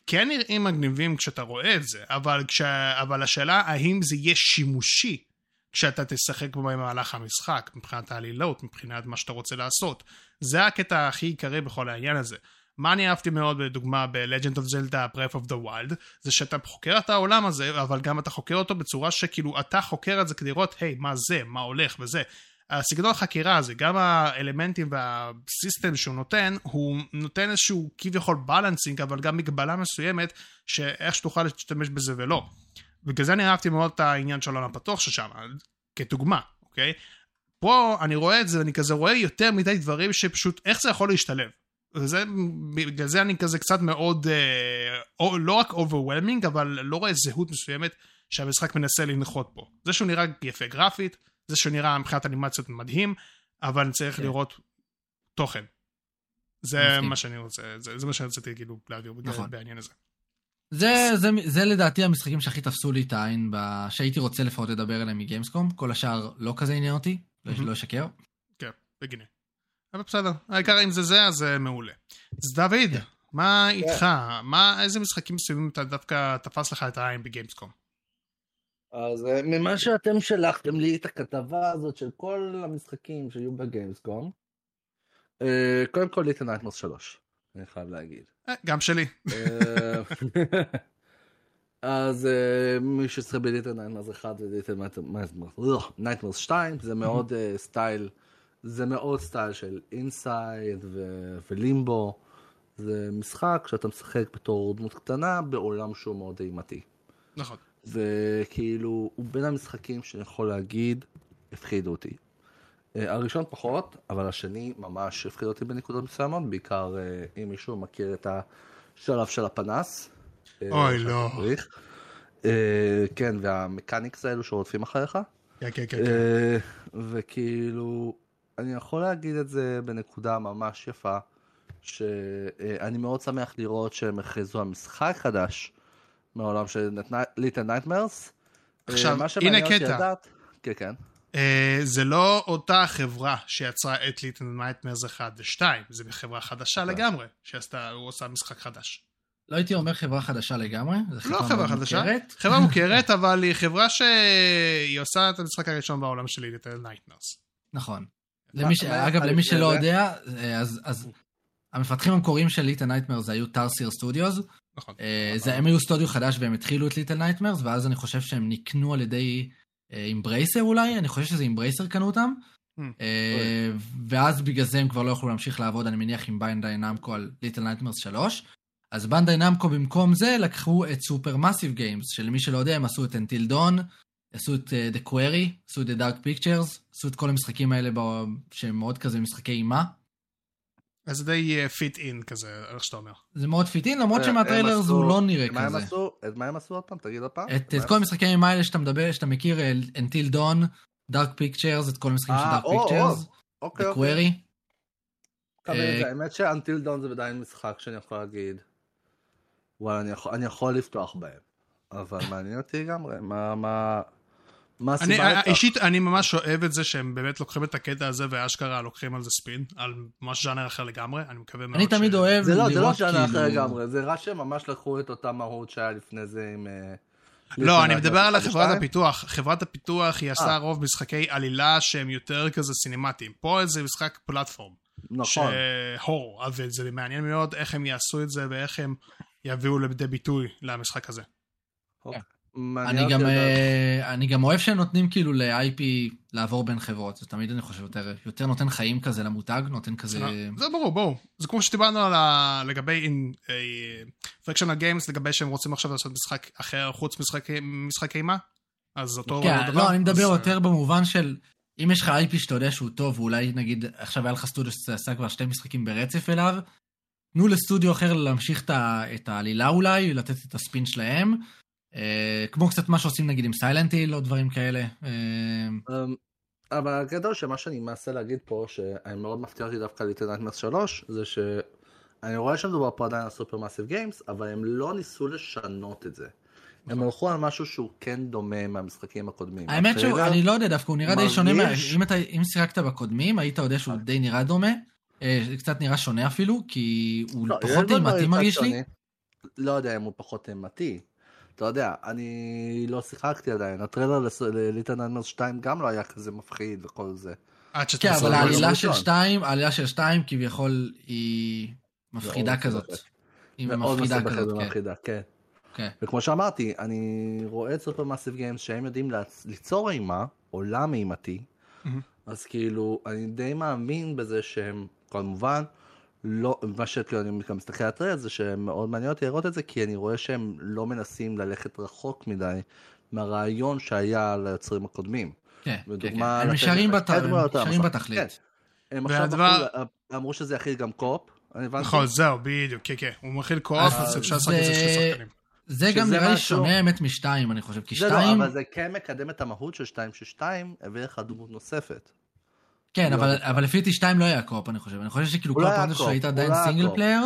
כן נראים מגניבים כשאתה רואה את זה, אבל, כש... אבל השאלה האם זה יהיה שימושי כשאתה תשחק במהלך המשחק, מבחינת העלילות, מבחינת מה שאתה רוצה לעשות. זה הקטע הכי עיקרי בכל העניין הזה. מה אני אהבתי מאוד בדוגמה ב-Legend of Zelda Breath of the Wild, זה שאתה חוקר את העולם הזה, אבל גם אתה חוקר אותו בצורה שכאילו אתה חוקר את זה כדי לראות, היי, מה זה, מה הולך וזה. הסגנון החקירה הזה, גם האלמנטים והסיסטם שהוא נותן, הוא נותן איזשהו כביכול בלנסינג, אבל גם מגבלה מסוימת, שאיך שתוכל להשתמש בזה ולא. בגלל זה אני אהבתי מאוד את העניין של העולם הפתוח ששם, כדוגמה, אוקיי? פה אני רואה את זה, ואני כזה רואה יותר מדי דברים שפשוט, איך זה יכול להשתלב? וזה, בגלל זה אני כזה קצת מאוד, אה, לא רק overwhelming, אבל לא רואה זהות מסוימת שהמשחק מנסה לנחות פה. זה שהוא נראה יפה גרפית, זה שהוא נראה מבחינת אנימציות מדהים, אבל צריך כן. לראות תוכן. זה מסכים. מה שאני רוצה, זה, זה מה שרציתי כאילו להעביר נכון. בעניין הזה. זה, זה, זה לדעתי המשחקים שהכי תפסו לי את העין, ב... שהייתי רוצה לפחות לדבר עליהם מגיימסקום. כל השאר לא כזה עניין אותי, מהמם. לא אשקר. כן, בגיני. אבל בסדר, העיקר אם זה זה, אז זה מעולה. אז דוד, כן. מה איתך? מה, איזה משחקים מסוימים אתה דווקא תפס לך את העין בגיימסקום? אז אה, ממה שאתם שלחתם לי את הכתבה הזאת של כל המשחקים שהיו בגיימסקום, אה, קודם כל ליטל נייטמרס 3, אני חייב להגיד. אה, גם שלי. אז מי ששיחק בליטל נייטמרס 1 וליטל נייטמרס 2 זה מאוד סטייל, זה מאוד סטייל של אינסייד ולימבו. זה משחק שאתה משחק בתור דמות קטנה בעולם שהוא מאוד אימתי. נכון. וכאילו, הוא בין המשחקים שאני יכול להגיד, הפחידו אותי. אה, הראשון פחות, אבל השני ממש הפחיד אותי בנקודות מסוימות, בעיקר אה, אם מישהו מכיר את השלב של הפנס. אה, אוי, לא. אה, כן, והמנקינס האלו שרודפים אחריך. כן, כן, כן. כן. וכאילו, אני יכול להגיד את זה בנקודה ממש יפה, שאני מאוד שמח לראות שהם הכריזו על משחק חדש מהעולם של ליטל נייטמרס. עכשיו, מה שמעניין הנה קטע. לדעת- כן, כן. אה, זה לא אותה חברה שיצרה את ליטל נייטמרס 1 ו-2, זה חברה חדשה נכון. לגמרי, שעשתה, הוא עושה משחק חדש. לא הייתי אומר חברה חדשה לגמרי, זו לא חברה מאוד חדשה, מוכרת. חברה מוכרת, אבל היא חברה שהיא עושה את המשחק הראשון בעולם של ליטל נייטמרס. נכון. מה- למי ש... אגב, למי שלא? יודע, אה, אז, אז המפתחים המקוריים של ליטל נייטמרס היו טארסייר סטודיוס. נכון. אה, זה הם היו סטודיו חדש והם התחילו את ליטל נייטמרס, ואז אני חושב שהם נקנו על ידי אימברייסר אולי, אני חושב שזה אימברייסר קנו אותם. Hmm. אה, ואז בגלל זה הם כבר לא יכלו להמשיך לעבוד, אני מניח, עם בנדיי נמקו על ליטל נייטמרס 3. אז בנדיי נמקו במקום זה לקחו את סופר מאסיב גיימס, שלמי שלא יודע, הם עשו את אנטיל דון, עשו את אה, The Quarry, עשו את The Dark Pictures, עשו את כל המשחקים האלה שהם מאוד כזה משחקי אימה. אז זה די fit in כזה, איך שאתה אומר. זה מאוד fit in, למרות אה, שמהטריילר זה עשו- לא נראה מה הם כזה. עשו? את מה הם עשו עוד פעם? תגיד עוד פעם. את, את כל המשחקי האימה האלה שאתה מדבר, שאתה מכיר, אנטיל דון, דארק פיקצ'רס, את כל המשחקים של אה, או. פיקצ'רס, אוקיי, The אוקיי. Query. אה. האמת שאנטיל דון זה עדיין משחק שאני יכול להגיד, וואלה, אני יכול לפתוח בהם. אבל מעניין אותי לגמרי, מה, מה, מה אני הסיבה לכך? אישית, אני ממש אוהב את זה שהם באמת לוקחים את הקטע הזה ואשכרה לוקחים על זה spin, על ממש ז'אנר אחר לגמרי, אני מקווה מאוד אני תמיד ש- אוהב זה לא, זה לא ז'אנר אחר כאילו... לגמרי, זה רק שהם ממש לקחו את אותה מהות שהיה לפני זה עם... אה, לא, אני מדבר על חברת 1 ו-2. הפיתוח. חברת הפיתוח היא עשתה אה. רוב משחקי עלילה שהם יותר כזה סינמטיים. פה זה משחק פלטפורם. נכון. שהור, אבל זה מעניין מאוד איך הם יעשו את זה ואיך הם יביאו לידי ביטוי למשחק הזה. אני גם. אה, אני גם אוהב שהם נותנים כאילו ל-IP לעבור בין חברות, זה תמיד אני חושב יותר, יותר נותן חיים כזה למותג, נותן כזה... זה ברור, ברור. זה כמו שדיברנו על ה... לגבי פרקשנל גיימס, לגבי שהם רוצים עכשיו לעשות משחק אחר חוץ משחק- משחק אימה, אז אותו כן, דבר. לא, אני מדבר אז, אה, יותר במובן של, אם יש לך IP שאתה יודע שהוא טוב, ואולי נגיד, עכשיו היה לך סטודיו שעשה כבר שתי משחקים ברצף אליו, תנו לסטודיו אחר להמשיך את העלילה אולי, לתת את הספין שלהם. אה, כמו קצת מה שעושים נגיד עם סיילנט היל או דברים כאלה. אה, אמ, אבל הגדול שמה שאני מנסה להגיד פה, שאני מאוד מפתיע אותי דווקא ליטנט מרס 3, זה שאני רואה שמדובר פה עדיין על סופר מאסיב גיימס, אבל הם לא ניסו לשנות את זה. הם הלכו על משהו שהוא כן דומה מהמשחקים הקודמים. האמת שהוא, אני לא יודע, דווקא הוא נראה די שונה, אם שיחקת בקודמים, היית יודע שהוא די נראה דומה. אה, קצת נראה שונה אפילו, כי הוא לא, פחות בו אימתי מרגיש לי. לא יודע אם הוא פחות אימתי. אתה יודע, אני לא שיחקתי עדיין, הטריילר לליטל נייטמרס 2 גם לא היה כזה מפחיד וכל זה. עד שאתה כן, אבל העלילה של ראשון. שתיים, העלילה של שתיים כביכול היא מפחידה כזאת. היא מפחידה כזאת, כן. כן. כן. וכמו שאמרתי, אני רואה את סופר מאסיב גיימס שהם יודעים ליצור אימה, עולם אימתי. אז כאילו, אני די מאמין בזה שהם, כמובן, לא, מה שכאילו אני גם מסתכל על הטרייד זה שמאוד מעניין אותי לראות את זה, כי אני רואה שהם לא מנסים ללכת רחוק מדי מהרעיון שהיה ליוצרים הקודמים. כן, כן, כן. הם נשארים. בתכלית. כן. הם עכשיו בחרו- אמרו שזה יכיל גם co-op, אני הבנתי. נכון, זהו, בדיוק, כן, כן. הוא מכיל co-op, אז אפשר לשחק את זה שני שחקנים. זה גם נראה לי שונה האמת משתיים, אני חושב, כי זה לא, שתיים... אבל זה כן מקדם את המהות של 2 ששתיים הביא לך דמות נוספת. כן, לא אבל, בכלל. אבל לפי דעתי שתיים לא היה co-op, אני חושב. אני חושב שכאילו כל לא היה הפרונט שלו co-op, היית הוא עדיין לא single co-op. player,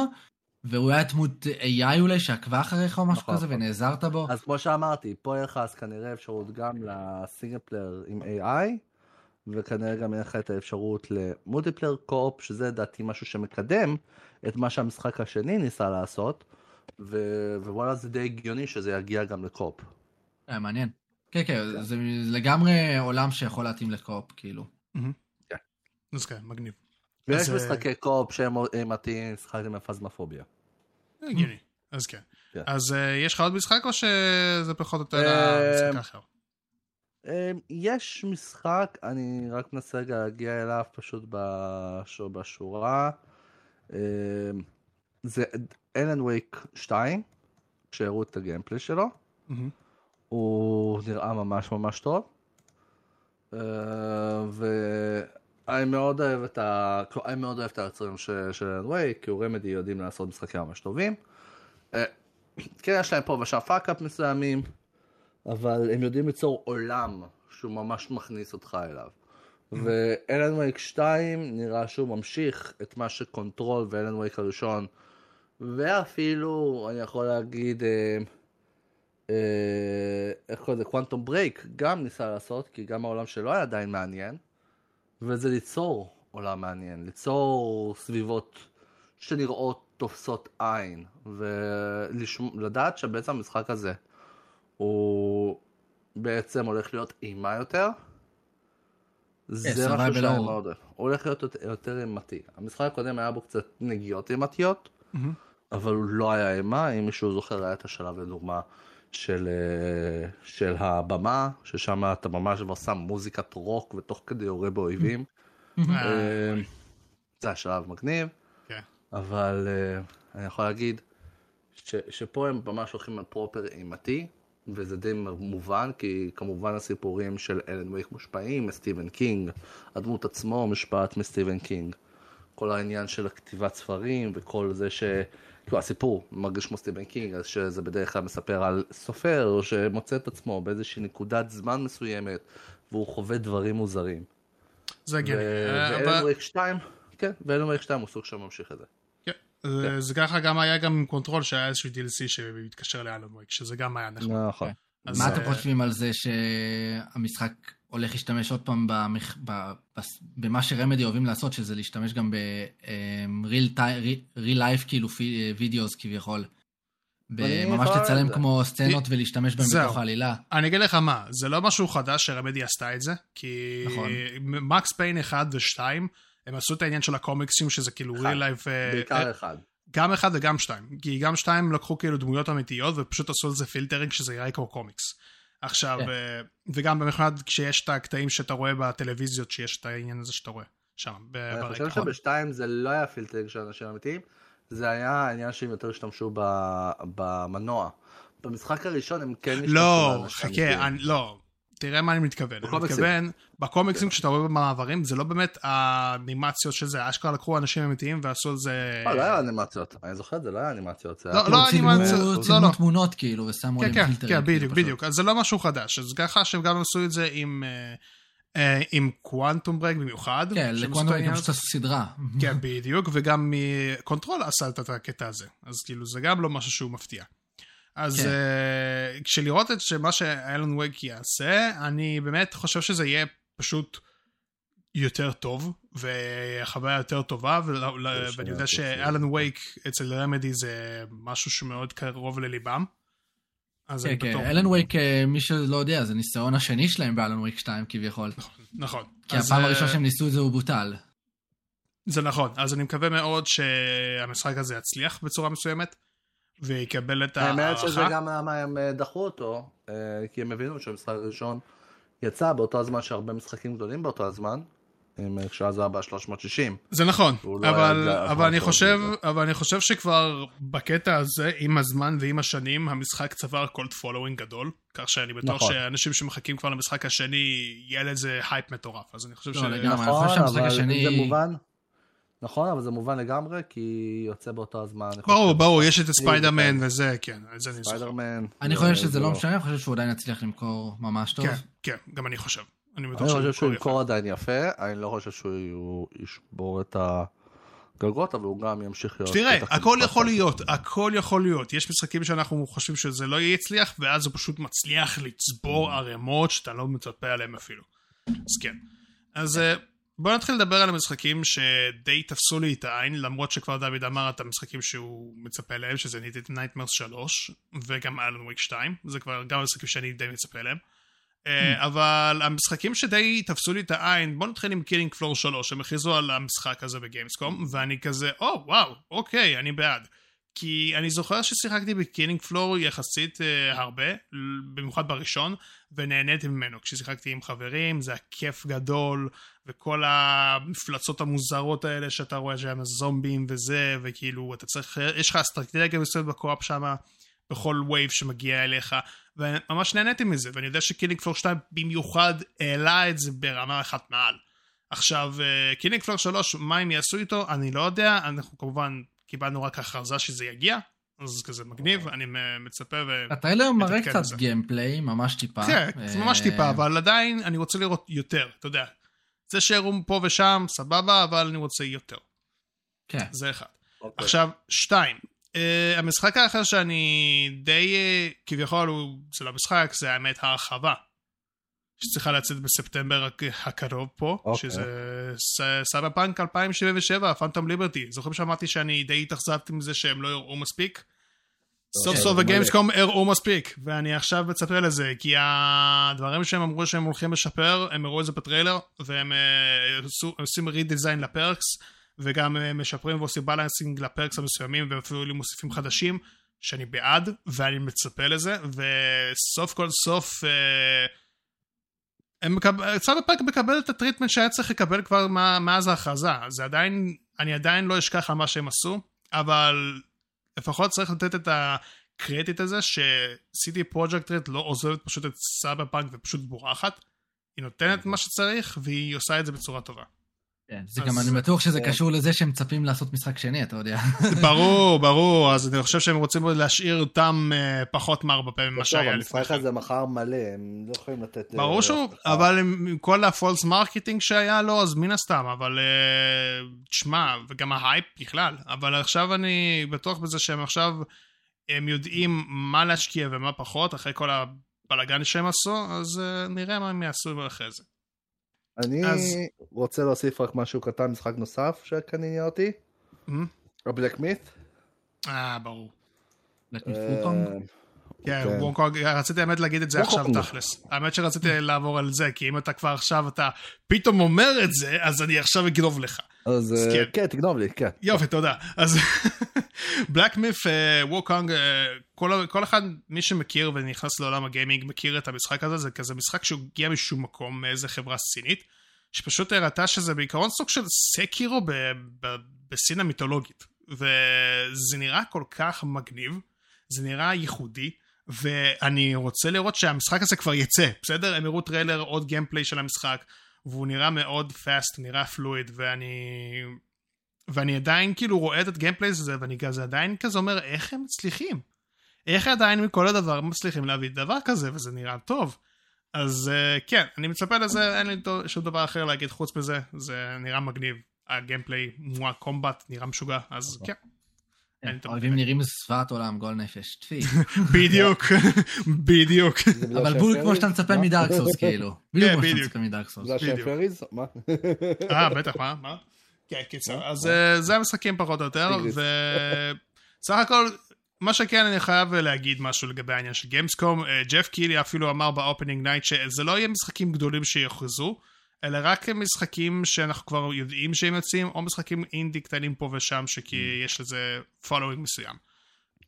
והוא היה דמות AI אולי שעקבה אחריך או משהו נכון, כזה, נכון. ונעזרת בו. אז כמו שאמרתי, פה יהיה לך אז כנראה אפשרות גם ל single player עם AI, וכנראה גם יהיה לך את האפשרות ל multiplayer co-op, שזה לדעתי משהו שמקדם את מה שהמשחק השני ניסה לעשות, ו- ווואלה זה די הגיוני שזה יגיע גם ל co-op. היה מעניין. כן, כן, זה לגמרי עולם שיכול להתאים ל co-op, כאילו. אז כן, מגניב. ויש אה, משחקי co-op שהם מתאים, שיחקתי עם פזמפוביה. הגיוני, אז כן. כן. אז אה, יש לך עוד משחק או שזה פחות או יותר אה, המשחק האחר? אמ, יש משחק, אני רק מנסה רגע להגיע אליו פשוט בש- בשורה. זה אלן וייק 2, כשהראו את הגיימפלי שלו. הוא נראה ממש ממש טוב. אה, ואני מאוד אוהב את ה... אני מאוד אוהב את היוצרים של אלן וייק, כי הוא רמדי יודעים לעשות משחקים ממש טובים. אה, כן, יש להם פה ושם fuck-up מסוימים, אבל הם יודעים ליצור עולם שהוא ממש מכניס אותך אליו. ואלן וייק 2 נראה שהוא ממשיך את מה שקונטרול ואלן וייק הראשון, ואפילו, אני יכול להגיד, אה, אה, איך קוראים לזה, קוונטום ברייק, גם ניסה לעשות, כי גם העולם שלו היה עדיין מעניין, וזה ליצור עולם מעניין, ליצור סביבות שנראות תופסות עין, ולדעת שבעצם המשחק הזה הוא בעצם הולך להיות אימה יותר, זה משהו survival שאני. מאוד אוהב. הוא הולך להיות יותר- אימתי. המשחק הקודם היה בו קצת נגיעות אימתיות. אבל הוא לא היה אימה, אם מישהו זוכר היה את השלב לדוגמה של, אה, של הבמה, ששם אתה ממש כבר שם מוזיקת רוק ותוך כדי יורה באויבים. אה, אה, זה השלב מגניב, כן. אבל אה, אני יכול להגיד ש, שפה הם ממש הולכים על proper אימתי, וזה די מובן, כי כמובן הסיפורים של אלן וייק מושפעים מסטיבן קינג, הדמות עצמו מושפעת מסטיבן קינג. כל העניין של הכתיבת ספרים וכל זה ש... כאילו הסיפור מרגיש כמו סטיבן קינג, אז שזה בדרך כלל מספר על סופר שמוצא את עצמו באיזושהי נקודת זמן מסוימת, והוא חווה דברים מוזרים. זה הגיוני. אה, וייק 2, כן, ואלן וייק 2 הוא סוג שממשיך את זה. כן. זה- זה ככה גם היה גם עם קונטרול שהיה איזשהו DLC שהתקשר לאלן וייק, שזה גם היה. נכון. אז, מה אתם אה, חושבים על זה שהמשחק הולך להשתמש עוד פעם במח... ב... במה שרמדי אוהבים לעשות, שזה להשתמש גם ב-real life כאילו videos כביכול. ממש לצלם. כמו סצנות ולהשתמש בהם. בתוך העלילה. אני אגיד לך מה, זה לא משהו חדש שרמדי עשתה את זה, כי. Max Payne 1 ו-2, הם עשו את העניין של הקומיקסים, שזה כאילו real life... אה, בעיקר אחד. גם אחד וגם שתיים. כי גם שתיים לקחו כאילו דמויות אמיתיות ופשוט עשו על זה filtering שזה יראה כמו קומיקס. עכשיו, כן. אה, וגם במיוחד כשיש את הקטעים שאתה רואה בטלוויזיות, שיש את העניין הזה שאתה רואה שם, ב- אני חושב ברקע. שבשתיים זה לא היה filtering של אנשים אמיתיים, זה היה העניין שהם יותר השתמשו במנוע. במשחק הראשון הם כן השתמשו לא, באנשים אמיתיים. חכה, אני, לא. תראה מה אני מתכוון. אני. מתכוון, בקומיקסים כשאתה רואה במעברים, זה לא באמת האנימציות של זה, אשכרה לקחו אנשים אמיתיים ועשו על זה... לא, לא היה אנימציות, אני זוכר את זה, לא היה אנימציות. זה לא, לא אנימציה, לא, לא. תמונות כאילו, ושמו כן, עליהם כן, פילטרים. כן, כאילו, בדיוק. בדיוק. אז זה לא משהו חדש. אז ככה שהם גם עשו את זה עם... אה, אה, עם קוואנטום ברק במיוחד. כן, לקוונטום העניין גם. פשוט עשו סדרה. כן, בדיוק, וגם Control עשה את הקטע הזה. אז כאילו, זה גם לא משהו שהוא מפתיע. אז כן. אה, כשלראות את שמה ש Alan Wake יעשה, אני באמת חושב שזה יהיה פשוט יותר טוב, וחוויה יותר טובה, ואני יודע רק ש Alan Wake אצל Remedy זה משהו שמאוד קרוב לליבם. אז כן, כן. Alan Wake, אה, מי שלא יודע, זה ניסיון השני שלהם ב Alan Wake 2 כביכול. נכון. כי אז, הפעם אה, הראשונה שהם ניסו את זה הוא בוטל. זה נכון, אז אני מקווה מאוד שהמשחק הזה יצליח בצורה מסוימת, ויקבל את האמת שזה ההערכה. גם למה הם אה, דחו אותו, אה, כי הם הבינו שהמשחק הראשון יצא באותו הזמן שהרבה משחקים גדולים באותו הזמן, עם, אה, כשאז היה ב-360. זה נכון, לא אבל, היה אבל, אני חושב, אבל אני חושב שכבר בקטע הזה, עם הזמן ועם השנים, המשחק צבר cult following גדול, כך שאני בטוח נכון. שאנשים שמחכים כבר למשחק השני, יהיה לזה הייפ מטורף, אז אני חושב לא, ש... לגמרי. אני נכון, חושב שהמשחק אבל השני- זה מובן. נכון, אבל זה מובן לגמרי, כי יוצא באותו הזמן. ברור, ברור, יש את ספיידרמן זה וזה, כן, את זה אני זוכר. ספיידרמן. אני זה- חושב שזה זה לא משנה, אני חושב שהוא עדיין יצליח למכור ממש טוב. כן, כן, גם אני חושב. אני חושב שהוא ימכור עדיין יפה, אני לא חושב שהוא ישבור את הגגות, אבל הוא גם ימשיך להיות... תראה, הכל יכול. להיות, הכל יכול להיות. יש משחקים שאנחנו חושבים שזה לא יצליח, ואז הוא פשוט מצליח לצבור ערימות שאתה לא מצפה עליהם אפילו. אז כן. אז בואו נתחיל לדבר על המשחקים שדי תפסו לי את העין, למרות שכבר דוד אמר את המשחקים שהוא מצפה להם, שזה Little Nightmares 3, וגם Alan Wake 2, זה כבר גם המשחקים שאני די מצפה להם. אה, אבל המשחקים שדי תפסו לי את העין, בוא נתחיל עם Killing Floor 3, הם הכריזו על המשחק הזה ב Gamescom, ואני כזה, או, וואו, אוקיי, אני בעד. כי אני זוכר ששיחקתי ב Killing Floor יחסית אה, הרבה, במיוחד בראשון, ונהניתי ממנו. כששיחקתי עם חברים, זה היה כיף גדול, וכל המפלצות המוזרות האלה שאתה רואה שהם הזומבים וזה, וכאילו, אתה צריך, יש לך אסטרטגיה מסוימת ב co-op שם, בכל wave שמגיע אליך, וממש נהניתי מזה, ואני יודע ש Killing Floor 2 במיוחד העלה את זה ברמה אחת מעל. עכשיו, Killing Floor 3, מה הם יעשו איתו? אני לא יודע, אנחנו כמובן קיבלנו רק הכרזה שזה יגיע, אז כזה מגניב, אני מצפה ו... הטריילר מראה קצת. gameplay, ממש טיפה. כן, זה ממש אה, טיפה, אבל עדיין אני רוצה לראות יותר, אתה יודע. זה שהראו פה ושם, סבבה, אבל אני רוצה יותר. כן. זה אחד. אוקיי. עכשיו, שתיים. אה, המשחק האחר שאני די, אה, כביכול, הוא, זה לא משחק, זה האמת הרחבה. שצריכה לצאת בספטמבר הק- הקרוב פה, אוקיי. שזה ס- סבא פאנק 2077, Phantom Liberty. זוכרים שאמרתי שאני די התאכזבתי מזה שהם לא הראו מספיק? סוף כן, סוף זה ב Gamescom הראו מספיק, ואני עכשיו מצפה לזה, כי הדברים שהם אמרו שהם הולכים לשפר, הם הראו את זה בטריילר, והם אה, עושים redesign ל perks, וגם אה, משפרים ועושים balancing ל perks המסוימים, ואפילו מוסיפים חדשים, שאני בעד, ואני מצפה לזה, וסוף כל סוף, אה, הם מקב- פאנק מקבל את ה treatment שהיה צריך לקבל כבר מאז ההכרזה, זה עדיין, אני עדיין לא אשכח על מה שהם עשו, אבל לפחות צריך לתת את הקרדיט הזה ש CD Projekt Red לא עוזבת פשוט את סאבר פאנק ופשוט בורחת. היא נותנת מה שצריך והיא עושה את זה בצורה טובה. כן, זה אז- גם, אני בטוח שזה. קשור לזה שהם מצפים לעשות משחק שני, אתה יודע. ברור, ברור, אז אני חושב שהם רוצים להשאיר אותם אה, פחות מארבע פעמים ממה שהיה לפני המשחק. הזה מחיר מלא, הם לא יכולים לתת... אה, ברור שהוא. אבל עם עם כל ה false marketing שהיה לו, אז מן הסתם, אבל אה, תשמע, וגם ההייפ בכלל, אבל עכשיו אני בטוח בזה שהם עכשיו, הם יודעים מה להשקיע ומה פחות, אחרי כל הבלאגן שהם עשו, אז אה, נראה מה הם יעשו אחרי זה. אני אז- רוצה להוסיף רק משהו קטן, משחק נוסף עניין אותי. הבלק מית'. אה, ברור. פוקונג. כן, כן. וונקונג, רציתי האמת להגיד את זה עכשיו. תכלס. האמת שרציתי לעבור על זה, כי אם אתה כבר עכשיו, אתה פתאום אומר את זה, אז אני עכשיו אגנוב לך. אז אז אה, כן. כן, תגנוב לי, כן. יופי, תודה. אז, Black Myth, Wukong, כל אחד, מי שמכיר ונכנס לעולם ה gaming מכיר את המשחק הזה, זה כזה משחק שהוא הגיע משום מקום, מאיזה חברה סינית, שפשוט הראתה שזה בעיקרון סוג של Sekiro בסין המיתולוגית, וזה נראה כל כך מגניב, זה נראה ייחודי. ואני רוצה לראות שהמשחק הזה כבר יצא, בסדר? הם הראו טריילר, עוד gameplay של המשחק, והוא נראה מאוד פאסט, נראה פלואיד, ואני... ואני עדיין כאילו רואה את הגיימפליי הזה, ואני כזה עדיין כזה אומר, איך הם מצליחים? איך עדיין מכל הדבר מצליחים להביא דבר כזה, וזה נראה טוב. אז uh, כן, אני מצפה לזה, אין לי שום דבר אחר להגיד חוץ מזה, זה נראה מגניב. הגיימפליי, מואה קומבט, נראה משוגע, אז כן. האויבים נראים זוועת עולם, גול נפש, טפי. בדיוק, בדיוק. אבל בול כמו שאתה מצפה מ Dark Souls, כאילו. בדיוק כמו שאתה מצפה מ Dark Souls. זה השם פריז? מה? אה, בטח, מה? מה? כן, קיצר. אז זה המשחקים פחות או יותר, וסך הכל, מה שכן אני חייב להגיד משהו לגבי העניין של Gamescom, Geoff Keighley אפילו אמר ב Opening Night שזה לא יהיה משחקים גדולים שיוכרזו, אלא רק משחקים שאנחנו כבר יודעים שהם יוצאים, או משחקים אינדי קטנים פה ושם, שכי יש לזה following מסוים.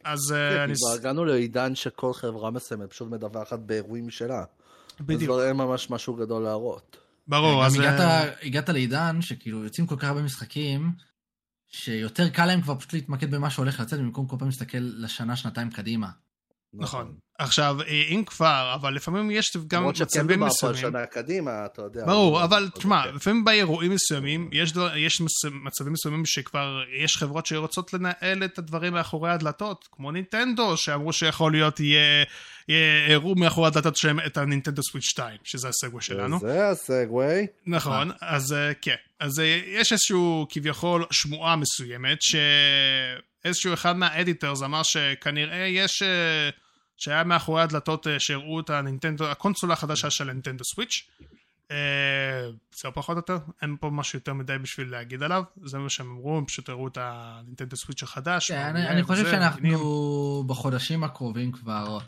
אז כן, אני... כבר הגענו לעידן שכל חברה מסוימת פשוט מדווחת באירועים שלה. בדיוק. אז כבר אין ממש משהו גדול להראות. ברור, אז... הגעת, הגעת לעידן שכאילו יוצאים כל כך הרבה משחקים, שיותר קל להם כבר פשוט להתמקד במה שהולך לצאת, במקום כל פעם להסתכל לשנה, שנתיים קדימה. נכון. עכשיו, אם כבר, אבל לפעמים יש גם מצבים מסוימים. למרות שכן מדובר פה שנה קדימה, אתה יודע. ברור, אבל תשמע, לפעמים באירועים מסוימים, יש, יש מצבים מסוימים שכבר יש חברות שרוצות לנהל את הדברים מאחורי הדלתות, כמו נינטנדו, שאמרו שיכול להיות, יהיה, יהיה אירוע מאחורי הדלתות שלהם את הנינטנדו סוויץ' 2, שזה הסגווי שלנו. זה הסגווי. נכון, אז כן. אז יש איזשהו כביכול שמועה מסוימת, ש... איזשהו אחד מהאדיטרס אמר שכנראה יש, אה, שהיה מאחורי הדלתות אה, שהראו את הנינטנדו, הקונסולה החדשה של נינטנדו סוויץ'. אה, זהו פחות או יותר, אין פה משהו יותר מדי בשביל להגיד עליו, זה מה שהם אמרו, הם פשוט הראו את הנינטנדו סוויץ' החדש. כן, אני חושב שאנחנו בחודשים הקרובים כבר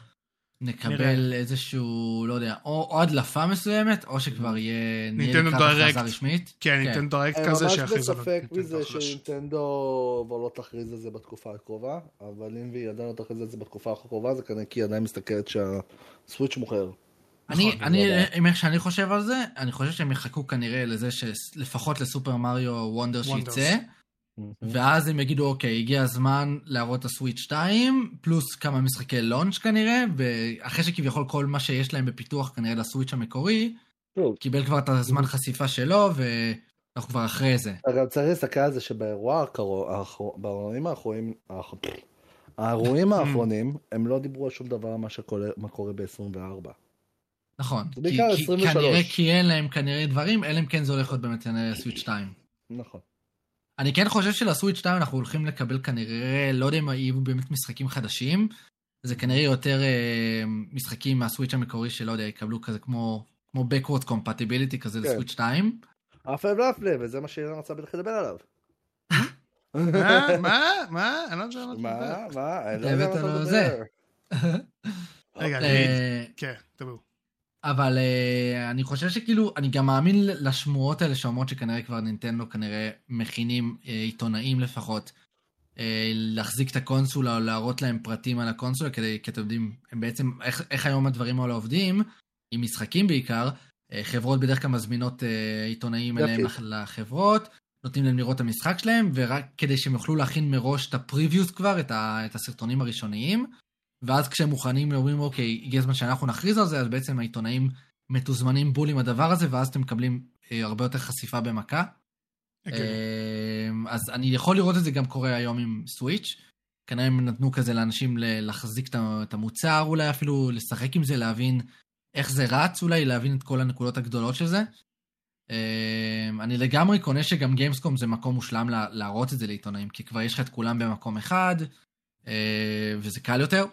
נקבל איזשהו, לא יודע, או הדלפה מסוימת, או שכבר יהיה, לקראת הכרזה רשמית. כן, ניטנדו דיירקט כזה שיכריז על ממש בספק מזה שנינטנדו כבר לא תכריז על זה בתקופה הקרובה, אבל אם והיא עדיין לא תכריז על זה בתקופה הקרובה, זה כנראה כי היא עדיין מסתכלת שהסוויץ' מוכר. אני, אני, עם איך שאני חושב על זה, אני חושב שהם יחכו כנראה לזה שלפחות לסופר מריו וונדר שיצא. ואז הם יגידו, אוקיי, הגיע הזמן להראות את הסוויץ' 2, פלוס כמה משחקי לונץ' כנראה, ואחרי שכביכול כל מה שיש להם בפיתוח כנראה לסוויץ' המקורי, קיבל כבר את הזמן חשיפה שלו, ואנחנו כבר אחרי זה. גם צריך להסתכל על זה שבאירוע הקרוב, באירועים האחרונים, האירועים האחרונים, הם לא דיברו על שום דבר מה קורה ב-24. נכון, כי, כנראה כי אין להם כנראה דברים, אלא אם כן זה הולך להיות באמת סוויץ' 2. נכון. אני כן חושב שלסוויץ' 2 אנחנו הולכים לקבל כנראה, לא יודע אם יהיו באמת משחקים חדשים, זה כנראה יותר אה, משחקים מהסוויץ' המקורי שלא יודע, יקבלו כזה כמו, כמו backward compatibility כזה כן. לסוויץ' 2. אף לא אף וזה מה שאילן רצה בטח לדבר עליו. מה? מה? מה? אני לא יודע מה מה? אני לא יודע מה אתה מדבר. רגע, כן, תבואו. אבל uh, אני חושב שכאילו, אני גם מאמין לשמועות האלה שאומרות שכנראה כבר נינטנדו כנראה מכינים uh, עיתונאים לפחות uh, להחזיק את הקונסולה או להראות להם פרטים על הקונסולה, כדי, כי אתם יודעים, הם בעצם, איך, איך היום הדברים האלה עובדים, עם משחקים בעיקר, uh, חברות בדרך כלל מזמינות uh, עיתונאים אליהם לחברות, נותנים להם לראות את המשחק שלהם, ורק כדי שהם יוכלו להכין מראש את הפריוויוס כבר, את, ה, את הסרטונים הראשוניים. ואז כשהם מוכנים אומרים אוקיי, הגיע הזמן שאנחנו נכריז על זה, אז בעצם העיתונאים מתוזמנים בול עם הדבר הזה, ואז אתם מקבלים אה, הרבה יותר חשיפה במכה. Okay. אוקיי. אה, אז אני יכול לראות את זה גם קורה היום עם סוויץ'. כנראה הם נתנו כזה לאנשים להחזיק את המוצר, אולי אפילו לשחק עם זה, להבין איך זה רץ, אולי להבין את כל הנקודות הגדולות של זה. אה, אני לגמרי קונה שגם גיימסקום זה מקום מושלם להראות את זה לעיתונאים, כי כבר יש לך את כולם במקום אחד, אה, וזה קל יותר.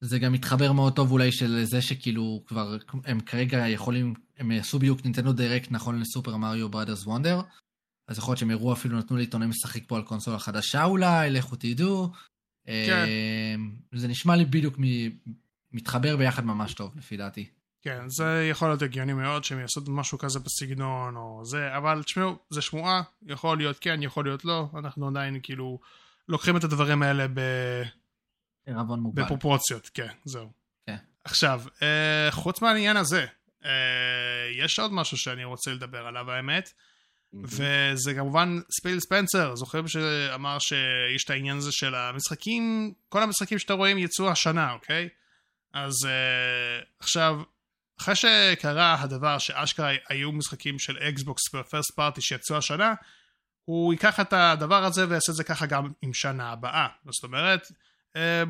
זה גם מתחבר מאוד טוב אולי של זה שכאילו כבר הם כרגע יכולים, הם יעשו בדיוק נינטנדו דירקט נכון לסופר מריו בראדרס וונדר. אז יכול להיות שהם יראו אפילו נתנו לעיתונאים לשחק פה על קונסולה חדשה אולי, לכו תדעו. כן. אמ, זה נשמע לי בדיוק מתחבר ביחד ממש טוב לפי דעתי. כן, זה יכול להיות הגיוני מאוד שהם יעשו משהו כזה בסגנון או זה, אבל תשמעו, זה שמועה, יכול להיות כן, יכול להיות לא, אנחנו עדיין כאילו לוקחים את הדברים האלה ב... ערבון מוגבל. בפרופורציות, כן, זהו. כן. עכשיו, אה, חוץ מהעניין הזה, אה, יש עוד משהו שאני רוצה לדבר עליו האמת, וזה כמובן ספיל ספנסר, זוכרים שאמר שיש את העניין הזה של המשחקים, כל המשחקים שאתה רואים יצאו השנה, אוקיי? אז אה, עכשיו, אחרי שקרה הדבר שאשכרה היו משחקים של Xbox ו first party שיצאו השנה, הוא ייקח את הדבר הזה ויעשה את זה ככה גם עם שנה הבאה. זאת אומרת,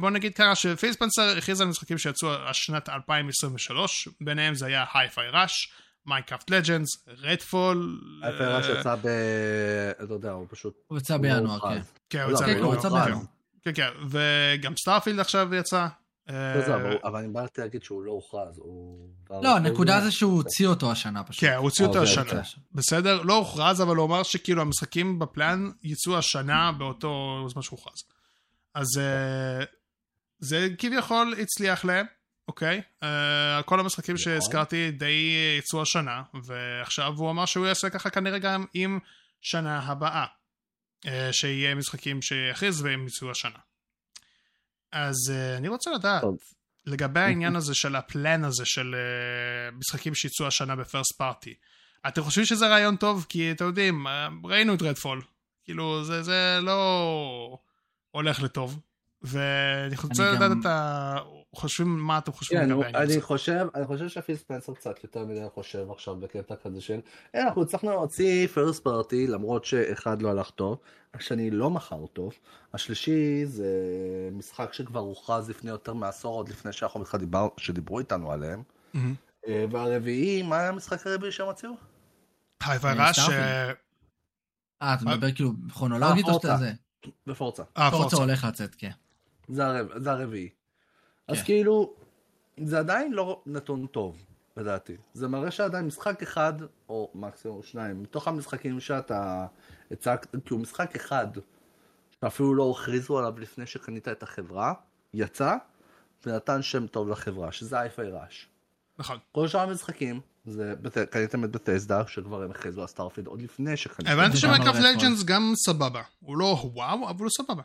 בוא נגיד ככה ש Phil Spencer הכריז על משחקים שיצאו השנת 2023, ביניהם זה היה Hi-Fi Rush, Minecraft Legends, Redfall. Hi-Fi Rush יצא ב... אתה יודע, הוא פשוט... הוא יצא בינואר, כן. כן, הוא לא, יצא לא הוכרז. בינואר. כן, כן, וגם Starfield עכשיו יצא. אה, לא, זה, אבל- אני באתי להגיד שהוא לא הוכרז, הוא... לא, הנקודה זה שהוא הוציא אותו השנה פשוט. כן, הוא הוציא אותו אה, השנה. בסדר? לא הוכרז, אבל הוא אמר שכאילו המשחקים ב plan יצאו השנה באותו זמן שהוכרז. אז אה, זה כביכול הצליח להם, אוקיי? אה, כל המשחקים נכון. שהזכרתי די יצאו השנה, ועכשיו הוא אמר שהוא יעשה ככה כנראה גם עם שנה הבאה. אה, שיהיה משחקים שיכריז והם יצאו השנה. אז אני רוצה לדעת. לגבי העניין הזה של הפלן הזה של משחקים שיצאו השנה בפרסט פארטי. אתם חושבים שזה רעיון טוב? כי אתם יודעים, ראינו את רדפול. כאילו, זה, זה לא הולך לטוב. ואני רוצה לדעת גם- את ה... חושבים, מה אתם חושבים כן, לגבי. אני חושב, אני חושב שפיל ספנסר קצת יותר מדי חושב עכשיו בקטע כזה של, "אה, אנחנו הצלחנו להוציא first party למרות שאחד לא הלך טוב, השני לא מכר טוב, השלישי זה משחק שכבר הוכרז לפני יותר מעשור, עוד לפני שאנחנו בכלל דיבר, שדיברו איתנו עליהם. אה, והרביעי, מה היה המשחק הרביעי שהם הוציאו? אה, Rush, Starfield. אה, אה, אתה מדבר כאילו כרונולוגית או שאתה. זה? ב Forza. אה, Forza. הולך לצאת, כן. זה, הרב, זה הרביעי. אז כן. כאילו, זה עדיין לא נתון טוב, לדעתי. זה מראה שעדיין משחק אחד, או מקסימום שניים, מתוך המשחקים שאתה הצגת, כאילו משחק אחד, שאפילו לא הכריזו עליו לפני שקנית את החברה, יצא, ונתן שם טוב לחברה, שזה Hi-Fi Rush. נכון. כל שאר המשחקים, זה, קניתם את Bethesda, שכבר הם הכריזו על Starfield עוד לפני שקניתם. הבנתי זה ש Minecraft גם ה Redfall. Legends גם סבבה. הוא לא וואו, אבל הוא סבבה.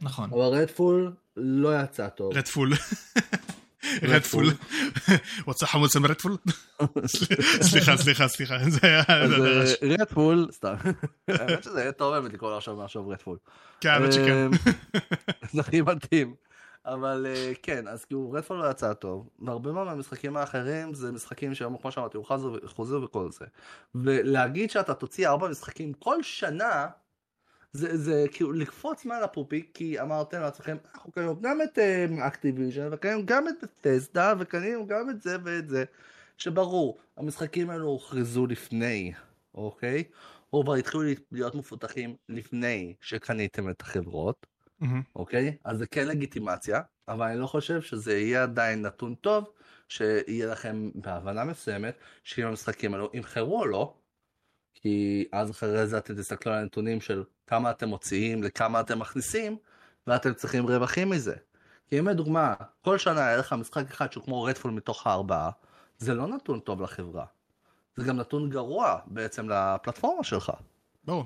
נכון. אבל רדפול לא יצא טוב. רדפול. רדפול. רוצה חמוץ עם רדפול? סליחה, סליחה, סליחה. זה היה... רעש. רדפול, סתם. האמת שזה יהיה טוב באמת לקרוא לו עכשיו משהו רדפול. כן, האמת שכן. אמ, זה הכי מתאים. אבל אה, כן, אז כאילו רדפול לא יצא טוב, והרבה מאוד מהמשחקים האחרים זה משחקים שהם, כמו שאמרתי, הוכרזו וחוזרו וכל זה. ולהגיד שאתה תוציא ארבע משחקים כל שנה, זה, זה כאילו לקפוץ מעל הפופיק, כי אמרתם לעצמכם, אנחנו קנינו גם את Activision, וקנינו גם את Bethesda, וקנינו גם את זה ואת זה, שברור, המשחקים האלו הוכרזו לפני, אוקיי? או כבר התחילו להיות מפותחים לפני שקניתם את החברות. מהמם. אוקיי? אז זה כן לגיטימציה, אבל אני לא חושב שזה יהיה עדיין נתון טוב, שיהיה לכם בהבנה מסוימת, שאם המשחקים האלו ימכרו או לא, כי אז אחרי זה אתם תסתכלו על הנתונים של כמה אתם מוציאים, לכמה אתם מכניסים, ואתם צריכים רווחים מזה. כי אם לדוגמה, כל שנה היה לך משחק אחד שהוא כמו רדפול מתוך הארבעה, זה לא נתון טוב לחברה. זה גם נתון גרוע בעצם לפלטפורמה שלך. ברור.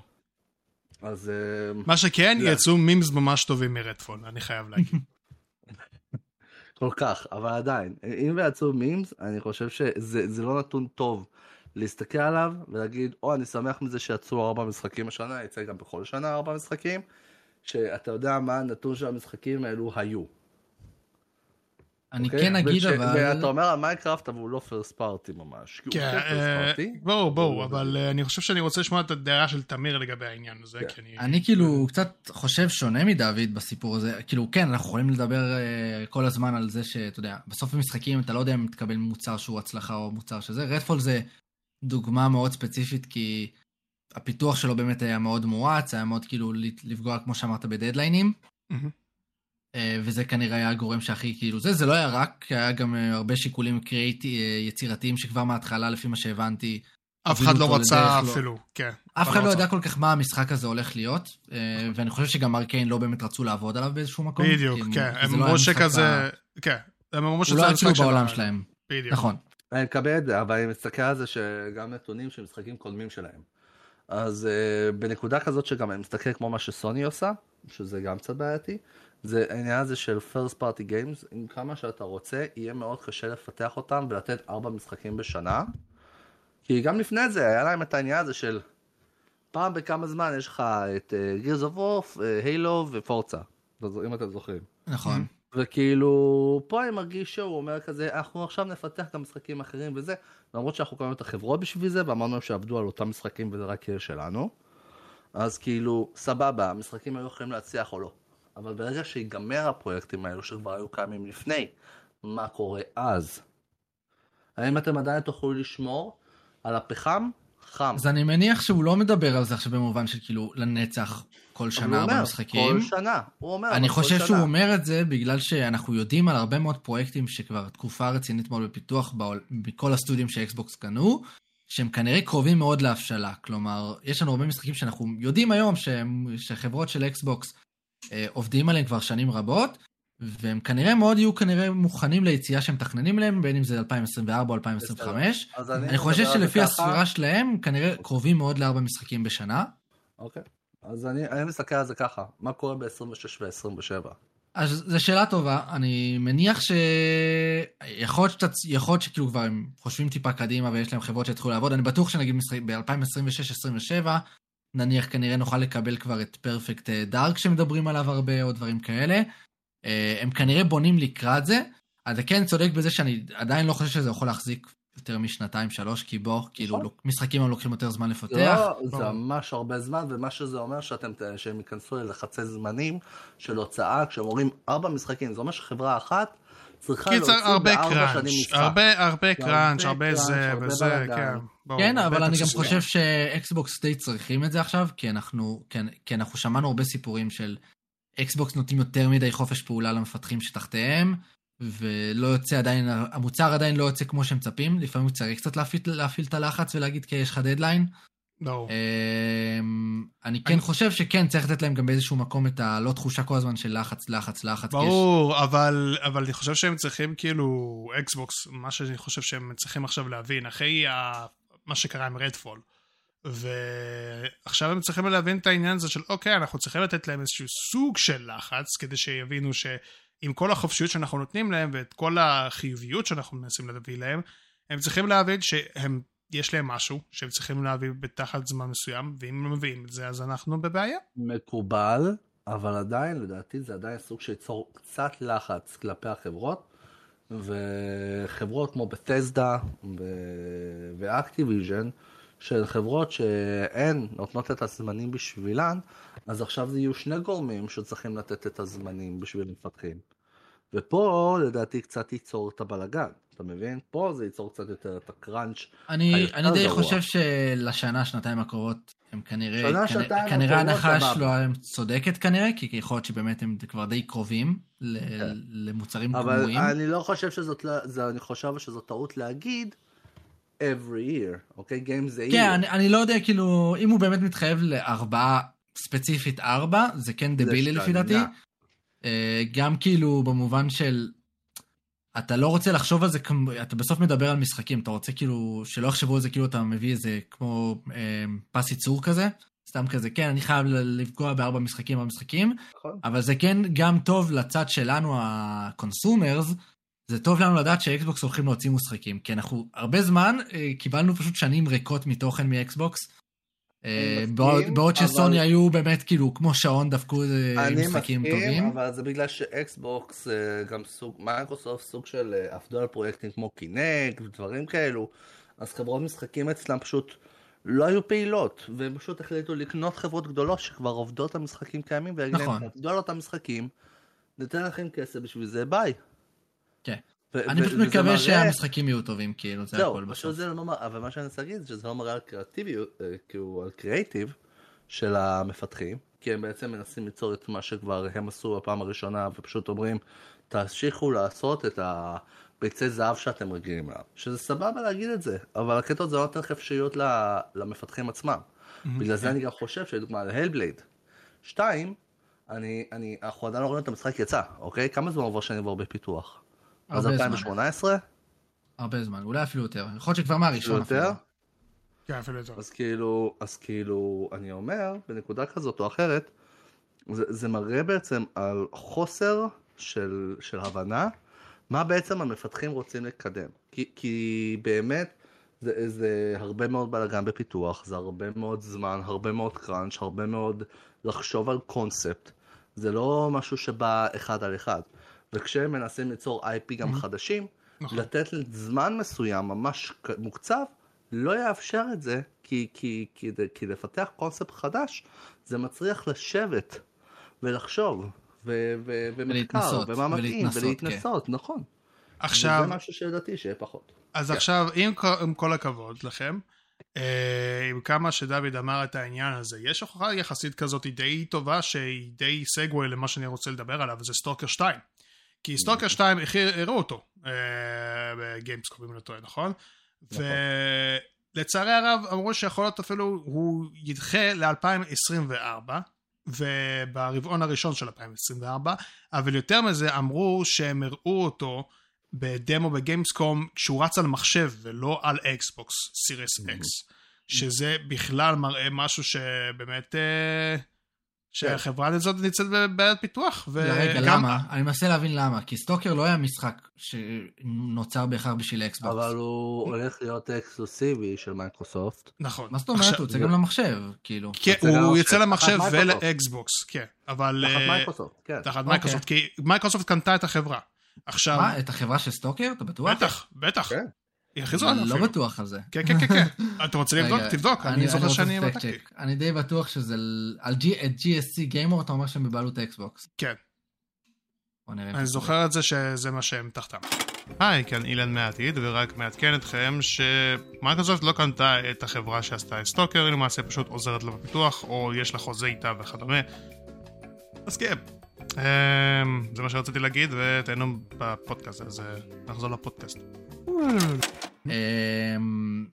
אז אה, מה שכן, לא. יצאו מימס ממש טובים מרדפול, אני חייב להגיד. כל כך, אבל עדיין, אם ויצאו מימס, אני חושב שזה זה לא נתון טוב להסתכל עליו ולהגיד, או, אני שמח מזה שיצאו ארבע משחקים השנה, יצא גם בכל שנה ארבע משחקים, שאתה יודע מה הנתון של המשחקים האלו היו. אני אוקיי? כן אגיד אבל... ואתה אומר על Minecraft, אבל הוא לא first party ממש. כן, כן first אה. ברור, אבל אה, אני חושב שאני רוצה לשמוע את הדעה של תמיר לגבי העניין הזה, כן. כי אני... אני כאילו קצת חושב שונה מדוד בסיפור הזה. כאילו, כן, אנחנו יכולים לדבר אה, כל הזמן על זה שאתה יודע, בסוף במשחקים אתה לא יודע אם תקבל מוצר שהוא הצלחה או מוצר שזה. Redfall זה דוגמה מאוד ספציפית, כי הפיתוח שלו באמת היה מאוד מואץ, היה מאוד כאילו לפגוע, כמו שאמרת, בדדליינים. מהמם. אה, וזה כנראה היה הגורם שהכי כאילו זה, זה לא היה רק, היה גם אה, הרבה שיקולים קריאיטי, אה, יצירתיים שכבר מההתחלה, לפי מה שהבנתי, אף אחד לא רצה לדרך לא- אפילו, כן. אף אחד לא רצה. ידע כל כך מה המשחק הזה הולך להיות, אה, ואני חושב שגם ארקיין לא באמת רצו לעבוד עליו באיזשהו מקום. בדיוק, כי הם- כן. הם לא אמרו המשחק שכזה... כן. הם אמרו הוא שזה לא היה המשחק כאילו של בעולם שלהם. בדיוק. נכון. אני מקבל את זה, אבל אני מסתכל על זה שגם נתונים של משחקים קודמים שלהם. אז בנקודה כזאת שגם אני מסתכל כמו מה שסוני עושה, שזה גם קצת בעייתי, זה העניין הזה של first party games, עם כמה שאתה רוצה, יהיה מאוד קשה לפתח אותם ולתת ארבע משחקים בשנה. כי גם לפני זה היה להם את העניין הזה של פעם בכמה זמן יש לך את Gears of War, הילו ופורצה, אם אתם זוכרים. נכון. וכאילו, פה אני מרגיש שהוא אומר כזה, אנחנו עכשיו נפתח גם משחקים אחרים וזה, למרות שאנחנו קוראים את החברות בשביל זה, ואמרנו שעבדו על אותם משחקים וזה רק יהיה שלנו. אז כאילו, סבבה, המשחקים היו יכולים להצליח או לא. אבל ברגע שיגמר הפרויקטים האלו שכבר היו קיימים לפני, מה קורה אז? האם אתם עדיין תוכלו לשמור על הפחם חם? אז אני מניח שהוא לא מדבר על זה עכשיו במובן של כאילו לנצח כל שנה אומר, במשחקים. כל שנה, הוא אומר, אני חושב שנה. שהוא אומר את זה בגלל שאנחנו יודעים על הרבה מאוד פרויקטים שכבר תקופה רצינית מאוד בפיתוח בעול- בכל הסטודיו ש Xbox קנו, שהם כנראה קרובים מאוד להבשלה. כלומר, יש לנו הרבה משחקים שאנחנו יודעים היום שהם, שחברות של Xbox עובדים עליהם כבר שנים רבות, והם כנראה מאוד יהיו כנראה מוכנים ליציאה שהם מתכננים להם, בין אם זה 2024 או 2025. אז אני חושב שלפי. הספירה שלהם, כנראה קרובים מאוד לארבע משחקים בשנה. אוקיי. אז אני, אני מסתכל על זה ככה, מה קורה ב-26 ו-27? אז זו שאלה טובה, אני מניח ש... יכול להיות, שכאילו כבר הם חושבים טיפה קדימה ויש להם חברות שהתחילו לעבוד, אני בטוח שנגיד ב-2026-2027, נניח כנראה נוכל לקבל כבר את פרפקט דארק שמדברים עליו הרבה, או דברים כאלה. אה, הם כנראה בונים לקראת זה. אתה כן צודק בזה שאני עדיין לא חושב שזה יכול להחזיק יותר משנתיים, שלוש, כי בוא, כאילו, נכון. משחקים הם לוקחים יותר זמן זה, לפתח. לא, זה ממש הרבה זמן, ומה שזה אומר שאתם, שהם ייכנסו ללחצי זמנים של הוצאה, כשהם אומרים ארבע משחקים, זה אומר שחברה אחת קיצר, להוציא הרבה בארבע שנים crunch, משחק. הרבה הרבה crunch, הרבה crunch, זה הרבה וזה. כן. כן, אבל אני גם. חושב ש Xbox די צריכים את זה עכשיו, כי אנחנו, כי, כי אנחנו שמענו הרבה סיפורים של Xbox נותנים יותר מדי חופש פעולה למפתחים שתחתיהם, ולא יוצא עדיין, המוצר עדיין לא יוצא כמו שהם מצפים, לפעמים צריך קצת להפעיל, להפעיל את הלחץ ולהגיד, כי יש לך דדליין. ברור. אמ, אני כן חושב שכן, צריך לתת להם גם באיזשהו מקום את הלא תחושה כל הזמן של לחץ, לחץ, לחץ. ברור, אבל, אבל אני חושב שהם צריכים כאילו, אקסבוקס, מה שאני חושב שהם צריכים עכשיו להבין, אחרי ה, מה שקרה עם רדפול, ועכשיו הם צריכים להבין את העניין הזה של אוקיי, אנחנו צריכים לתת להם איזשהו סוג של לחץ, כדי שיבינו שעם כל החופשיות שאנחנו נותנים להם, ואת כל החיוביות שאנחנו מנסים להביא להם, הם צריכים להבין שהם, יש להם משהו שהם צריכים להביא בתחת זמן מסוים, ואם הם מביאים את זה, אז אנחנו בבעיה. מקובל, אבל עדיין, לדעתי, זה עדיין סוג שייצור קצת לחץ כלפי החברות, וחברות כמו בתסדה ואקטיביז'ן, שהן חברות שהן נותנות את הזמנים בשבילן, אז עכשיו זה יהיו שני גורמים שצריכים לתת את הזמנים בשביל מפתחים. ופה לדעתי קצת ייצור את הבלגן, אתה מבין? פה זה ייצור קצת יותר את הקראנץ' אני, אני די גרוע. חושב שלשנה, שנתיים הקרובות, הם כנראה, שנה, כנ- שנתיים כנראה ההנחה. שלהם צודקת כנראה, כי יכול להיות שבאמת הם כבר די קרובים ל- כן. למוצרים אבל גמורים. אני לא חושב שזאת, זה, אני חושב שזאת טעות להגיד every year, אוקיי? Game זה כן, year. אני, אני לא יודע, כאילו, אם הוא באמת מתחייב לארבעה, ספציפית ארבע, זה כן דבילי לפי דעתי. אה, גם כאילו במובן של, אתה לא רוצה לחשוב על זה, כמו- אתה בסוף מדבר על משחקים, אתה רוצה כאילו, שלא יחשבו על זה כאילו אתה מביא איזה כמו אה, פס ייצור כזה, סתם כזה, כן, אני חייב לפגוע בארבע משחקים במשחקים, נכון. אבל זה כן גם טוב לצד שלנו, ה-consumers, זה טוב לנו לדעת שאקסבוקס הולכים להוציא משחקים, כי אנחנו הרבה זמן אה, קיבלנו פשוט שנים ריקות מתוכן מאקסבוקס. אה, אני בעוד, מסכים, אבל- שסוני היו באמת כאילו כמו שעון דפקו אני משחקים מסכים, טובים. אבל זה בגלל ש Xbox, אה, גם סוג, מייקרוסופט סוג של אה, עבדו על פרויקטים כמו Kinect ודברים כאלו, אז חברות משחקים אצלם פשוט לא היו פעילות, והם פשוט החליטו לקנות חברות גדולות שכבר עובדות על משחקים קיימים, ולהגיד נכון. להם, תעבדו על אותם משחקים, ניתן לכם כסף בשביל זה, ביי. כן. אני פשוט מקווה שהמשחקים יהיו טובים, כאילו, זה הכל בסוף. זה לא מראה, אבל מה שאני רוצה להגיד זה שזה לא מראה על קריאטיביות, אה, כאילו על קריאייטיב של המפתחים, כי הם בעצם מנסים ליצור את מה שכבר הם עשו בפעם הראשונה, ופשוט אומרים, תמשיכו לעשות את הביצי זהב שאתם רגילים אליו. שזה סבבה להגיד את זה, אבל הקטע זה לא נותן חפשיות למפתחים עצמם. בגלל זה אני גם חושב שלדוגמה על הלבלייד. שתיים, אני, אני, אנחנו עדיין לא רואים את המשחק יצא, אוקיי? כמה זמן עובר שאני כבר בפיתוח? אז הרבה זמן. 2018? הרבה זמן, אולי אפילו יותר. יכול להיות שכבר מהראשון יותר? אפילו. כן, אפילו יותר. אז כאילו, אז כאילו, אני אומר, בנקודה כזאת או אחרת, זה, זה מראה בעצם על חוסר של, של הבנה מה בעצם המפתחים רוצים לקדם. כי, כי באמת, זה, זה הרבה מאוד בלאגן בפיתוח, זה הרבה מאוד זמן, הרבה מאוד קראנץ', הרבה מאוד לחשוב על קונספט. זה לא משהו שבא אחד על אחד. וכשהם מנסים ליצור IP גם Mhm. חדשים, נכון. לתת זמן מסוים ממש מוקצב, לא יאפשר את זה, כי, כי, כי, כי לפתח קונספט חדש, זה מצריך לשבת ולחשוב, ו, ו, ומחקר, ומה מתאים, ולהתנסות, ולהתנסות, נכון. עכשיו, וזה משהו שלדעתי שיהיה פחות. אז כן. עכשיו, עם, עם כל הכבוד לכם, אה, עם כמה שדוד אמר את העניין הזה, יש הוכחה יחסית כזאת די טובה שהיא די סגווי למה שאני רוצה לדבר עליו, זה סטוקר 2. כי Stalker 2, הכי- הראו אותו אה, ב Gamescom, אם אני לא טועה, נכון? נכון. ולצערי הרב, אמרו שיכול להיות אפילו, הוא ידחה ל-2024. וברבעון הראשון של 2024, אבל יותר מזה אמרו שהם הראו אותו בדמו ב Gamescom כשהוא רץ על מחשב ולא על Xbox Series X שזה בכלל מראה משהו שבאמת אה, שהחברה הזאת נמצאת בבעיית פיתוח רגע, וגם למה? אני מנסה להבין למה. כי Stalker לא היה משחק שנוצר בהכרח בשביל Xbox. אבל הוא הולך להיות אקסקלוסיבי של מייקרוסופט. נכון מה זאת אומרת? עכשיו- הוא יוצא גם למחשב, כאילו. כן, יוצא גם הוא למחשב. יוצא למחשב. ול Xbox כן אבל תחת אה, מייקרוסופט, כן. תחת אוקיי. מייקרוסופט כי מייקרוסופט קנתה את החברה עכשיו מה, את החברה של Stalker? אתה בטוח? בטח בטח היא הכריזו עליו אני אפילו לא בטוח על זה. כן כן כן כן אתה רוצה לבדוק תבדוק אני זוכר שאני בדקתי. אני די בטוח שזה על GSC Game World אתה אומר שהם בבעלות ה Xbox. כן אני זוכר את זה שזה מה שהם תחתם. היי, כאן אילן מהעתיד, ורק מעדכן אתכם שמייקרוסופט לא קנתה את החברה שעשתה את Stalker, היא למעשה פשוט עוזרת לה בפיתוח, או יש לה חוזה איתה וכדומה. אז כן, אמ, זה מה שרציתי להגיד, ותהנו בפודקאסט, אז אה, נחזור לפודקאסט. אמ,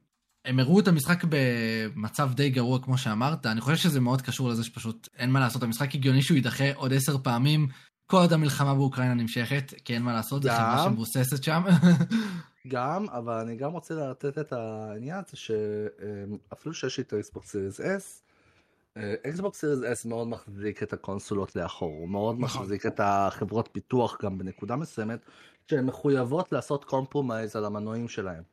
הם הראו את המשחק במצב די גרוע כמו שאמרת, אני חושב שזה מאוד קשור לזה שפשוט אין מה לעשות, המשחק הגיוני שהוא יידחה עוד עשר פעמים, כל עוד המלחמה באוקראינה נמשכת, כי אין מה לעשות, זו גם. חברה שמבוססת שם. גם, אבל אני גם רוצה לתת את העניין הזה שאפילו שיש לי את ה Xbox Series S, Xbox Series S מאוד מחזיק את הקונסולות לאחור, הוא מאוד נכון. מחזיק את החברות פיתוח גם בנקודה מסוימת, שהן מחויבות לעשות compromise על המנועים שלהם.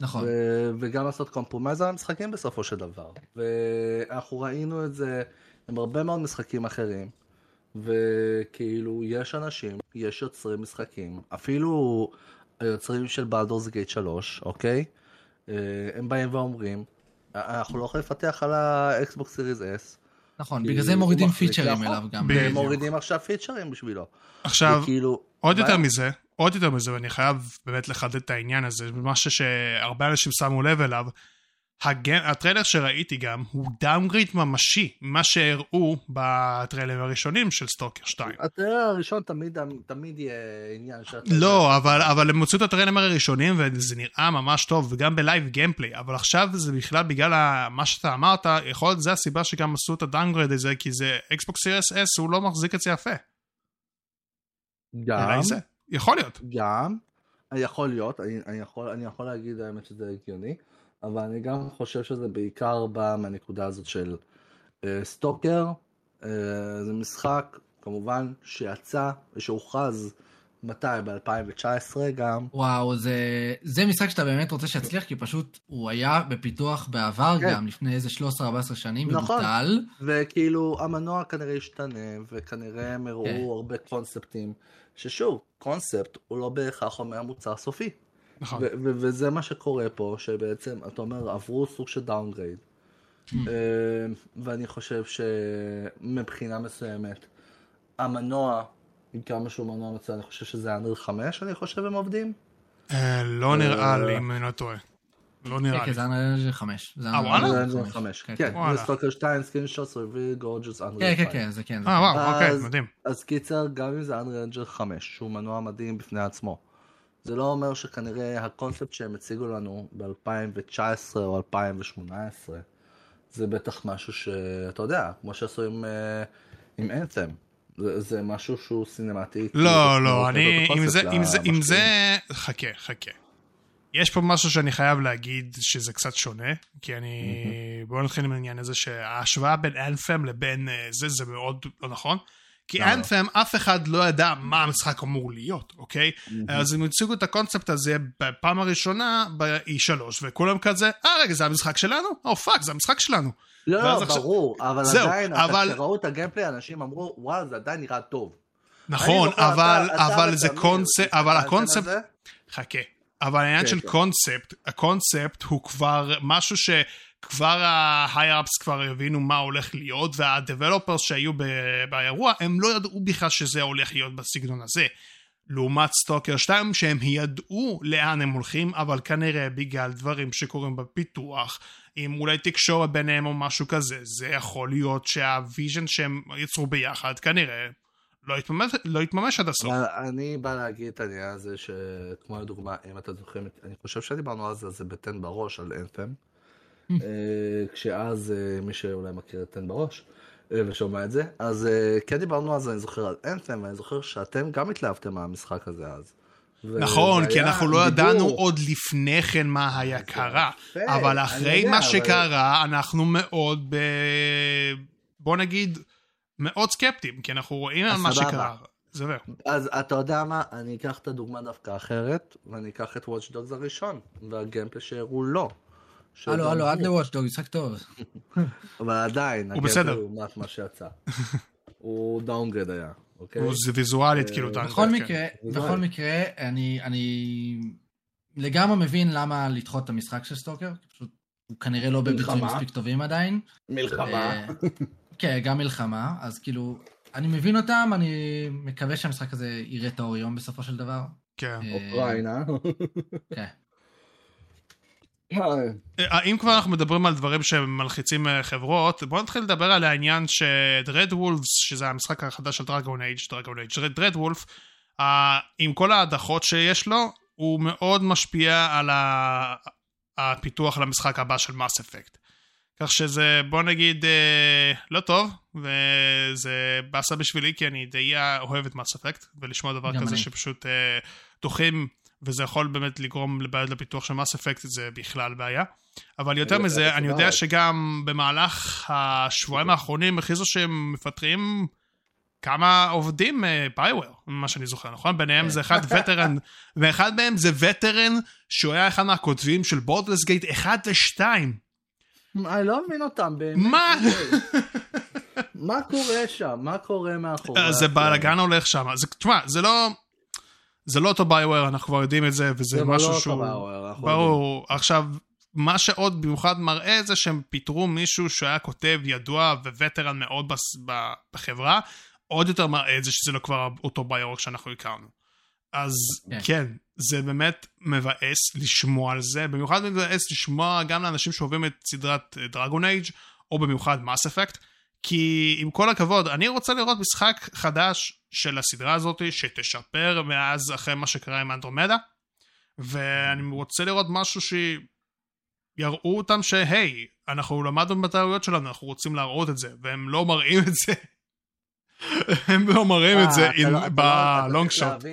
נכון. ו- וגם לעשות compromise על המשחקים בסופו של דבר. ואנחנו ראינו את זה עם הרבה מאוד משחקים אחרים, וכאילו יש אנשים, יש יוצרי משחקים, אפילו היוצרים של Baldur's Gate 3, אוקיי? אה, הם באים ואומרים, אנחנו לא יכולים לפתח על ה Xbox Series S, נכון, כי בגלל זה הם מורידים פיצ'רים. אליו גם. והם מורידים עכשיו פיצ'רים בשבילו. עכשיו, עוד יותר. מזה, עוד יותר מזה, ואני חייב באמת לחדד את העניין הזה, משהו שהרבה אנשים שמו לב אליו, הגן, הטריילר שראיתי גם הוא downgrade ממשי ממה שהראו בטריילרים הראשונים של Stalker 2. הטריילר הראשון תמיד, תמיד יהיה עניין שאתה... לא, אבל, אבל הם הוציאו את הטריילרים הראשונים וזה נראה ממש טוב, וגם ב live gameplay, אבל עכשיו זה בכלל בגלל ה- מה שאתה אמרת, יכול להיות זה הסיבה שגם עשו את ה downgrade הזה, כי זה Xbox Series S, הוא לא מחזיק את זה יפה. גם, אולי זה. יכול להיות. גם, יכול להיות, אני, אני, יכול, אני יכול להגיד האמת שזה הגיוני, אבל אני גם חושב שזה בעיקר בא מהנקודה הזאת של אה, סטוקר, אה, זה משחק כמובן שיצא ושהוכרז מתי? ב-2019 גם. וואו, זה, זה משחק שאתה באמת רוצה שיצליח, כי פשוט הוא היה בפיתוח בעבר כן. גם, לפני איזה 13-14 שנים, נכון. ובוטל. וכאילו המנוע כנראה השתנה, וכנראה הם הראו כן. הרבה קונספטים, ששוב, קונספט הוא לא בהכרח אומר מוצר סופי. נכון. וזה מה שקורה פה, שבעצם, אתה אומר, עברו סוג של downgrade. Hmm. ואני חושב שמבחינה מסוימת, המנוע, עם כמה שהוא מנוע מצוין, אני חושב שזה Unreal 5, אני חושב הם עובדים. אה, לא נראה אה, לי, אם אני לא טועה. לא כן, נראה כן, לי. זה Unreal 5. זה אה, וואלה? Unreal Unreal 5. 5, כן, כן. Stalker 2, screenshots, reveal, gorgeous, Unreal כן, 5. כן, כן, זה כן. זה אה, כן. וואו, אוקיי, מדהים. אז קיצר, גם אם זה Unreal Engine 5, שהוא מנוע מדהים בפני עצמו, זה לא אומר שכנראה הקונספט שהם הציגו לנו ב-2019 או 2018, זה בטח משהו שאתה יודע, כמו שעשו עם, אה, עם אנת'ם. זה, זה משהו שהוא סינמטי. כאילו, לא, כמו לא, אני, אם זה, קונספט אם זה, אם למשקיעים. זה, חכה, חכה. יש פה משהו שאני חייב להגיד שזה קצת שונה, כי אני... בואו נתחיל עם העניין הזה שההשוואה בין אנת'ם לבין אה, זה, זה מאוד לא נכון. כי? Anthem, אף אחד לא ידע מה המשחק אמור להיות, אוקיי? אז הם הציגו את הקונספט הזה בפעם הראשונה ב-E3, וכולם כזה, אה רגע, זה המשחק שלנו? או fuck, זה המשחק שלנו. לא, לא, ברור, אבל עדיין, כשראו את ה gameplay, אנשים אמרו, וואלה, זה עדיין נראה טוב. נכון, זוכר, אבל, זה קונספט, אבל הקונספט? חכה. אבל העניין כן, של כן. קונספט, הקונספט הוא כבר משהו שכבר ה higher-ups כבר הבינו מה הולך להיות, וה developers שהיו ב- באירוע, הם לא ידעו בכלל שזה הולך להיות בסגנון הזה. לעומת Stalker 2 שהם ידעו לאן הם הולכים אבל כנראה בגלל דברים שקורים בפיתוח עם אולי תקשורת ביניהם או משהו כזה זה יכול להיות שה vision שהם יצרו ביחד כנראה לא יתממש, לא יתממש עד הסוף. אבל אני בא להגיד את העניין הזה שכמו לדוגמה אם אתם זוכרים את- אני חושב שדיברנו על זה בתן בראש על Anthem. כשאז אה, מי שאולי מכיר את תן בראש אה, ושומע את זה אז אה, כן דיברנו זה אני זוכר על אנת'ם ואני זוכר שאתם גם התלהבתם מהמשחק הזה אז. נכון, כי אנחנו לא. ידענו עוד לפני כן מה היה קרה, אבל אחרי מה שקרה אנחנו מאוד ב... בוא נגיד מאוד סקפטיים, כי אנחנו רואים על אז מה. שקרה. זהו. אז אתה יודע מה, אני אקח את הדוגמה דווקא אחרת, ואני אקח את Watch Dogs הראשון, והגיימפלי שהראו לו. הלו, הלו, עד לוואצ'דוג, משחק טוב. אבל עדיין, הוא בסדר. לעומת מה שיצא. הוא דאונגרד היה, אוקיי? הוא- זה ויזואלית אה, כאילו. אתה- בכל כן. מקרה, בכל. מקרה, אני, אני לגמרי מבין למה לדחות את המשחק של סטוקר, פשוט הוא כנראה לא בביצועים. מספיק טובים עדיין. מלחמה. אה, כן, גם מלחמה, אז כאילו, אני מבין אותם, אני מקווה שהמשחק הזה יראה את האור יום בסופו של דבר. כן. אה, אוקראינה. כן. אה, אם כבר אנחנו מדברים על דברים שמלחיצים אה, חברות, בואו נתחיל לדבר על העניין שדרד וולפס, שזה המשחק החדש של דרגון אייג', דרגון אייג', דרד וולף, עם כל ההדחות שיש לו, הוא מאוד משפיע על הפיתוח למשחק הבא של מס אפקט. כך שזה, בוא נגיד, אה, לא טוב, וזה באסה בשבילי, כי אני די אוהב את מס אפקט, ולשמוע דבר כזה אני. שפשוט אה, דוחים, וזה יכול באמת לגרום לבעיות לפיתוח של מס אפקט, זה בכלל בעיה. אבל יותר אני מזה, יודע, אני יודע. שגם במהלך השבועיים האחרונים הכריזו שהם מפטרים כמה עובדים ביואר, ממה שאני זוכר, נכון? ביניהם. זה אחד וטרן, ואחד מהם זה וטרן שהוא היה אחד מהכותבים של בורדלס גייט 1 ו-2. אני לא מבין אותם, באמת. מה? מה קורה שם? מה קורה מאחורי? אה, זה? בלאגן הולך שם. זה- תשמע, זה לא... זה לא אותו ביואר, אנחנו כבר יודעים את זה, וזה זה משהו לא אותו שהוא... ביואר, אנחנו ברור. עכשיו, מה שעוד במיוחד מראה זה שהם פיטרו מישהו שהיה כותב ידוע ווטרן מאוד בחברה, עוד יותר מראה את זה שזה לא כבר אותו ביואר שאנחנו הכרנו. אז כן. כן, זה באמת מבאס לשמוע על זה, במיוחד מבאס לשמוע גם לאנשים שאוהבים את סדרת דרגון אייג' או במיוחד מס אפקט, כי עם כל הכבוד, אני רוצה לראות משחק חדש של הסדרה הזאת שתשפר מאז אחרי מה שקרה עם אנדרומדה, ואני רוצה לראות משהו שיראו אותם שהי, אנחנו למדנו בטעויות שלנו, אנחנו רוצים להראות את זה, והם לא מראים את זה. הם לא מראים את זה אה, אתה לא- אתה לא- בלונג צריך שוט.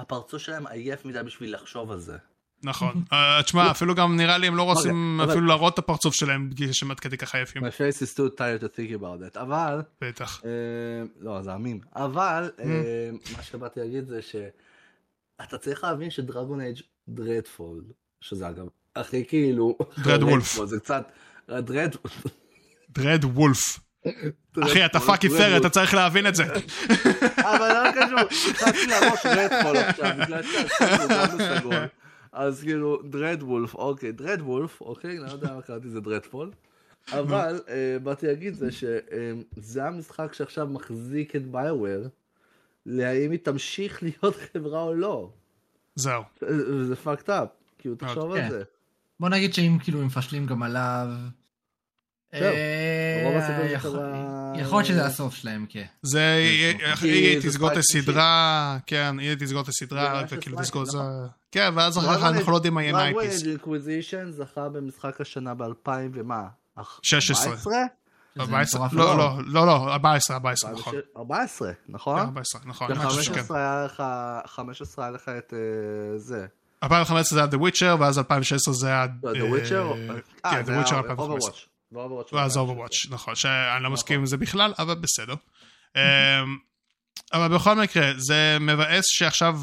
הפרצוף שלהם עייף מדי בשביל לחשוב על זה. נכון. אה, תשמע, אפילו גם נראה לי הם לא רוצים אבל- אפילו להראות את הפרצוף שלהם בגלל שהם עד כדי ככה יפים. My face is too tired to think about that. אבל, בטח. אה, לא, זה אמין. אבל, Mm. אה, מה שבאתי להגיד זה שאתה צריך להבין שדרגון אייג' דרדפולד, שזה אגב, הכי כאילו... דרד וולף. זה קצת... דרד... דרד וולף. אחי, אתה פאקינג פר, אתה צריך להבין את זה. אבל לא קשור, נכנסתי לראש רדפול עכשיו, בגלל שעשינו בסגול. אז כאילו, דרד וולף, אוקיי, דרד וולף, אוקיי, לא יודע מה קראתי זה דרדפול. אבל אה, באתי להגיד זה שזה המשחק שעכשיו מחזיק את ביואר, להאם היא תמשיך להיות חברה או לא. זהו. אה, זה fucked up, כאילו תחשוב כן. על זה. בוא נגיד שאם כאילו הם מפשלים גם עליו... זהו. אה, רוב יכול- להיות שזה הסוף שלהם, כן. זה, היא זה תסגור את הסדרה, כן, היא תסגור את הסדרה, זה וכאילו תסגור את זה, נכון. כן, ואז אחר כך אנחנו לא יודעים מה יהיה ה IPs. דרגון אינקוויזישן זכה במשחק השנה ב-2000 ומה? 16. 14? שזה 14? מטורף לא. לא, לא, לא, 14, 14, נכון. 14, נכון? 14, נכון, אני חושב שכן. ב-15 היה לך, 15 היה לך את אה, זה. 2015 זה היה The Witcher, ואז 2016 זה היה... לא, The אה, Witcher? כן, אה, The זה Witcher היה 2015. ואז היה Overwatch, נכון, שאני לא מסכים עם נכון. זה בכלל, אבל בסדר. אמ, אבל בכל מקרה, זה מבאס שעכשיו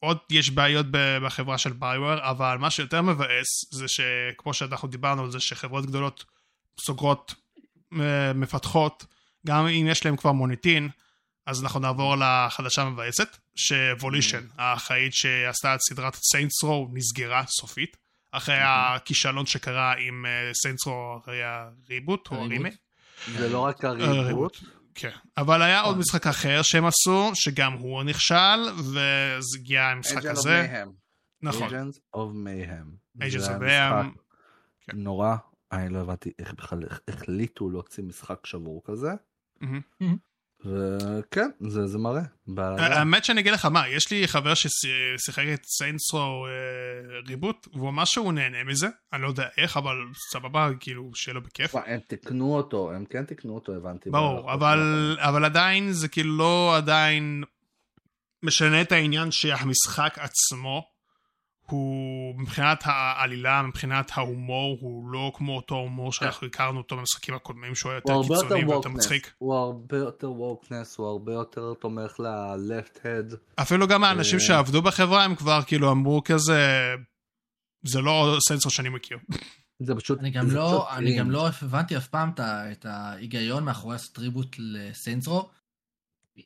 עוד יש בעיות בחברה של ביואר, אבל מה שיותר מבאס זה שכמו שאנחנו דיברנו על זה שחברות גדולות סוגרות אה, מפתחות, גם אם יש להם כבר מוניטין, אז אנחנו נעבור לחדשה המבאסת, שוולישן, האחראית שעשתה את סדרת סיינטס רו, נסגרה סופית, אחרי הכישלון שקרה עם Saints Row, אחרי ה reboot או. הרימייק. זה לא רק אה, ה reboot. כן, אבל היה עוד נכון. משחק אחר שהם עשו, שגם הוא נכשל, וזה הגיע המשחק הזה. נכון, Agents of Mayhem. Agents of Mayhem. כן. נורא, אני לא הבנתי איך בכלל החליטו להוציא משחק שבור כזה. וכן, זה זה מראה. האמת שאני אגיד לך מה, יש לי חבר ששיחק את Saints Row ריבוט, והוא אמר שהוא נהנה מזה, אני לא יודע איך, אבל סבבה, כאילו, שיהיה לו בכיף. הם תיקנו אותו, הם כן תיקנו אותו, הבנתי. ברור, אבל, אבל עדיין זה כאילו לא עדיין משנה את העניין שהמשחק עצמו הוא מבחינת העלילה, מבחינת ההומור, הוא לא כמו אותו הומור שאנחנו הכרנו אותו במשחקים הקודמים שהוא היה הוא יותר קיצוני ויותר מצחיק. הוא הרבה יותר ווקנס, הוא הרבה יותר תומך ל-left head. אפילו גם האנשים אה. שעבדו בחברה הם כבר כאילו אמרו כזה, זה לא סנסור שאני מכיר. זה פשוט, אני גם זה לא, פשוט אני גם. לא הבנתי אף פעם את ההיגיון מאחורי לעשות טריבוט לסיינסרו.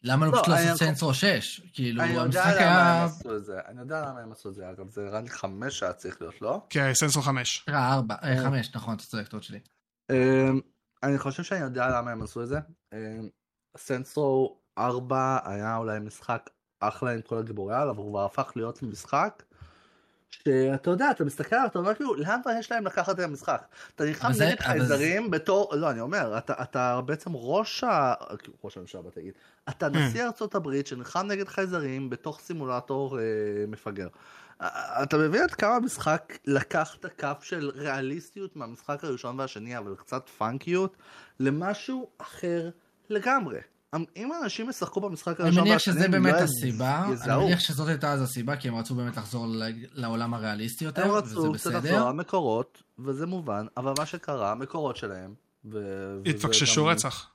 למה לא לא, פשוט לעשות אני- סיינסרו 6? כאילו, אני יודע המשחק למה היה... הם עשו את זה, אני יודע למה הם עשו את זה, אגב, זה נראה לי חמש שהיה צריך להיות, לא? כן, סנסור 5. אה, ארבע, אה, חמש, נכון, אתה צודק, טעות שלי. אמ, אני חושב שאני יודע למה הם עשו את זה. אמ, סנסרו 4 היה אולי משחק אחלה עם כל הגיבורי על, אבל הוא כבר הפך להיות משחק. שאתה יודע, אתה מסתכל עליו, אתה אומר כאילו, לאן כבר יש להם לקחת את המשחק? אתה נלחם נגד חייזרים בתור, לא, אני אומר, אתה, אתה בעצם ראש ה... ראש הממשלה, בוא תגיד. אתה נשיא ארצות הברית שנלחם נגד חייזרים בתוך סימולטור אה, מפגר. אה, אתה מבין עד כמה המשחק לקח את הקו של ריאליסטיות מהמשחק הראשון והשני, אבל קצת פאנקיות, למשהו אחר לגמרי. אם אנשים ישחקו במשחק אני הראשון מניח והשני, שזה הם באמת לא הסיבה, אני יזהו. מניח שזאת הייתה אז הסיבה, כי הם רצו באמת לחזור לעולם הריאליסטי הם יותר, רצו וזה קצת לחזור בסדר. למקורות, וזה מובן, אבל מה שקרה, המקורות שלהם, התפקששו רצח.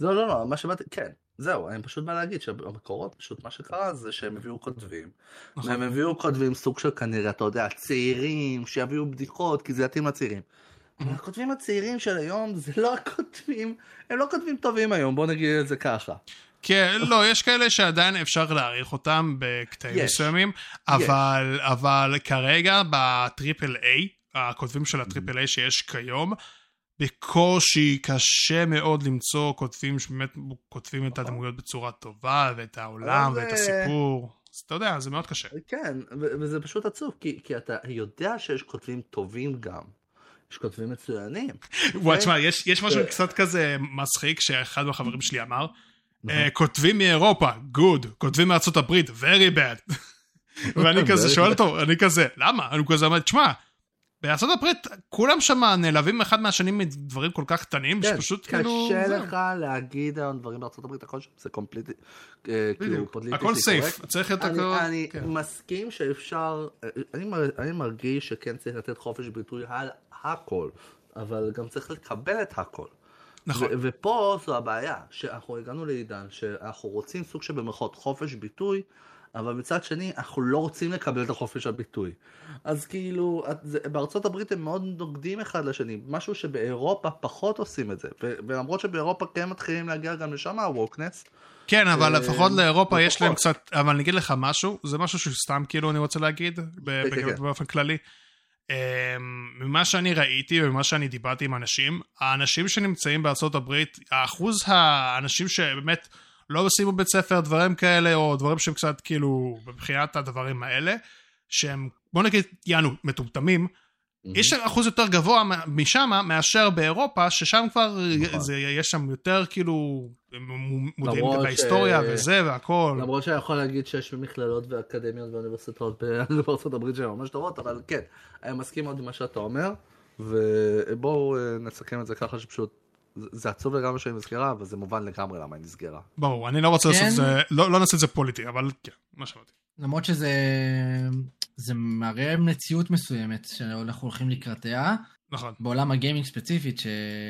לא, לא, לא, מה שבאתי, כן, זהו, אני פשוט בא להגיד שהמקורות, פשוט מה שקרה זה שהם הביאו כותבים. נכון. והם הביאו כותבים סוג של כנראה, אתה יודע, צעירים, שיביאו בדיחות, כי זה יתאים לצעירים. הכותבים הצעירים של היום זה לא הכותבים, הם לא כותבים טובים היום, בוא נגיד את זה ככה. כן, לא, יש כאלה שעדיין אפשר להעריך אותם בקטעים. מסוימים, אבל, אבל כרגע בטריפל איי, הכותבים של הטריפל איי שיש כיום, בקושי קשה מאוד למצוא כותבים שבאמת כותבים את הדמויות בצורה טובה, ואת העולם, ואת זה- הסיפור. אז אתה יודע, זה מאוד קשה. כן, וזה פשוט עצוב, כי, כי אתה יודע שיש כותבים טובים גם. יש כותבים מצוינים. וואי, תשמע, יש, יש משהו אה. קצת כזה מצחיק שאחד מהחברים שלי אמר, נכון. אה, כותבים מאירופה, good, כותבים מארצות הברית, very bad. ואני כזה שואל. אותו, אני כזה, למה? אני כזה אומר, תשמע, בארצות הברית כולם שם נעלבים אחד מהשני מדברים כל כך קטנים, כן, שפשוט כאילו... קשה. לך להגיד היום דברים בארצות הברית, הכל שם זה קומפליטי, כאילו בדיוק, פוליטיקלי הכל סייף. צריך אני, הכל... אני כן. מסכים שאפשר, אני, אני מרגיש שכן צריך לתת חופש ביטוי על הכל, אבל גם צריך לקבל את הכל. נכון, ו- ופה זו הבעיה, שאנחנו הגענו לעידן שאנחנו רוצים סוג של במרכאות חופש ביטוי, אבל מצד שני אנחנו לא רוצים לקבל את החופש הביטוי. אז כאילו, את- זה, בארצות הברית הם מאוד נוגדים אחד לשני, משהו שבאירופה פחות עושים את זה, ולמרות שבאירופה כן מתחילים להגיע גם לשם הווקנס, כן, אבל אה, לפחות לאירופה יש להם. קצת, אבל אני אגיד לך משהו, זה משהו שסתם כאילו אני רוצה להגיד, ב- כן, כן. באופן כללי. אמ, ממה שאני ראיתי וממה שאני דיברתי עם אנשים, האנשים שנמצאים בארצות הברית, האחוז האנשים שבאמת לא סיימו בית ספר, דברים כאלה, או דברים שהם קצת כאילו, מבחינת הדברים האלה, שהם, בוא נגיד, יענו, מטומטמים, יש אחוז יותר גבוה משם מאשר באירופה, ששם כבר נכון. זה, יש שם יותר כאילו מודעים בהיסטוריה ש- וזה והכל. למרות שאני יכול להגיד שיש מכללות ואקדמיות ואוניברסיטאות בארצות הברית שהן ממש טובות, אבל כן, אני מסכים מאוד עם מה שאתה אומר, ובואו אה, נסכם את זה ככה שפשוט, זה- עצוב לגמרי שהיא נסגרה, אבל זה מובן לגמרי למה היא נסגרה. ברור, אני לא רוצה לעשות כן. את זה, לא, לא נעשה את זה פוליטי, אבל כן, מה שאמרתי. למרות שזה... זה מראה מציאות מסוימת שאנחנו הולכים לקראתיה. נכון. בעולם הגיימינג ספציפית,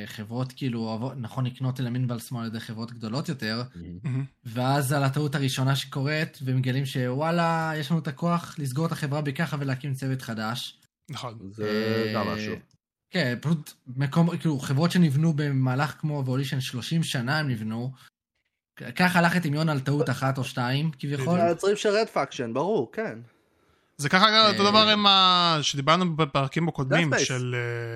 שחברות כאילו אוהבות, נכון לקנות אלמין ועל שמאל על ידי חברות גדולות יותר, מהמם. ואז על הטעות הראשונה שקורית, ומגלים שוואלה, יש לנו את הכוח לסגור את החברה בככה ולהקים צוות חדש. נכון. זה גם אה, משהו. כן, פשוט מקום, כאילו, חברות שנבנו במהלך כמו אבולישן 30 שנה הם נבנו. ככה הלך הטמיון על טעות אחת או שתיים, כביכול. היוצרים של רד פאקשן, ברור, כן. זה ככה גם אותו אה, דבר עם ה... שדיברנו בפרקים הקודמים. של...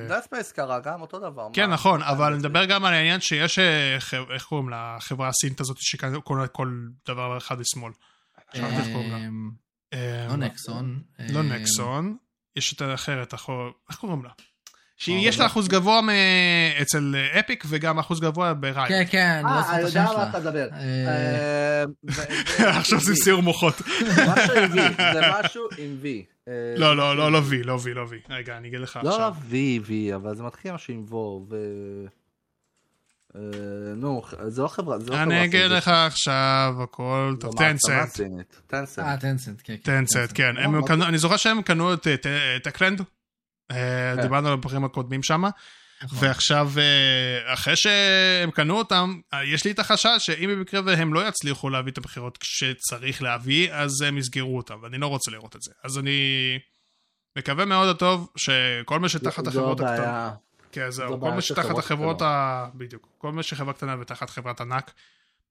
אה, Dead Space קרה גם אותו דבר. כן? נכון, אבל? מדבר גם על העניין שיש, אה, איך קוראים לה, החברה הסינית הזאת שכל כל דבר אחד לשמאל. אה, לא נקסון. לא נקסון, יש את האחרת, איך קוראים לה? אה, שיש לה אחוז גבוה אצל אה, אפיק וגם אחוז גבוה בריי. כן, כן, לא אה, זוכר אני את יודע השם על מה שלה. אתה מדבר. אה, אה, ו- ו- עכשיו עושים סיור מוחות. משהו עם V, זה משהו עם V. אה, לא, לא, לא, לא וי, לא וי, לא וי. רגע, אני אגיד לך לא, לא עכשיו. V, V, אבל זה מתחיל משהו עם וו, ו... אה, נו, זה לא חברה, זה לא חברה אני אגיד לך עכשיו הכל זו טוב. טנסנט. טנסנט. אה, טנסנט, כן. כן, טנסט, כן. לא, מה אני זוכר שהם קנו את אה, טקלנד. אה, כן. דיברנו על הפרקים הקודמים שם. נכון. ועכשיו, אה, אחרי שהם קנו אותם, אה, יש לי את החשש שאם במקרה והם לא יצליחו להביא את הבחירות כשצריך להביא, אז הם יסגרו אותם, ואני לא רוצה לראות את זה. אז אני מקווה מאוד הטוב שכל מי שתחת החברות הקטנות... כן, זהו. כל של שתחת חברות החברות קטנות. ה... בדיוק. כל מי שחברה קטנה ותחת חברת ענק,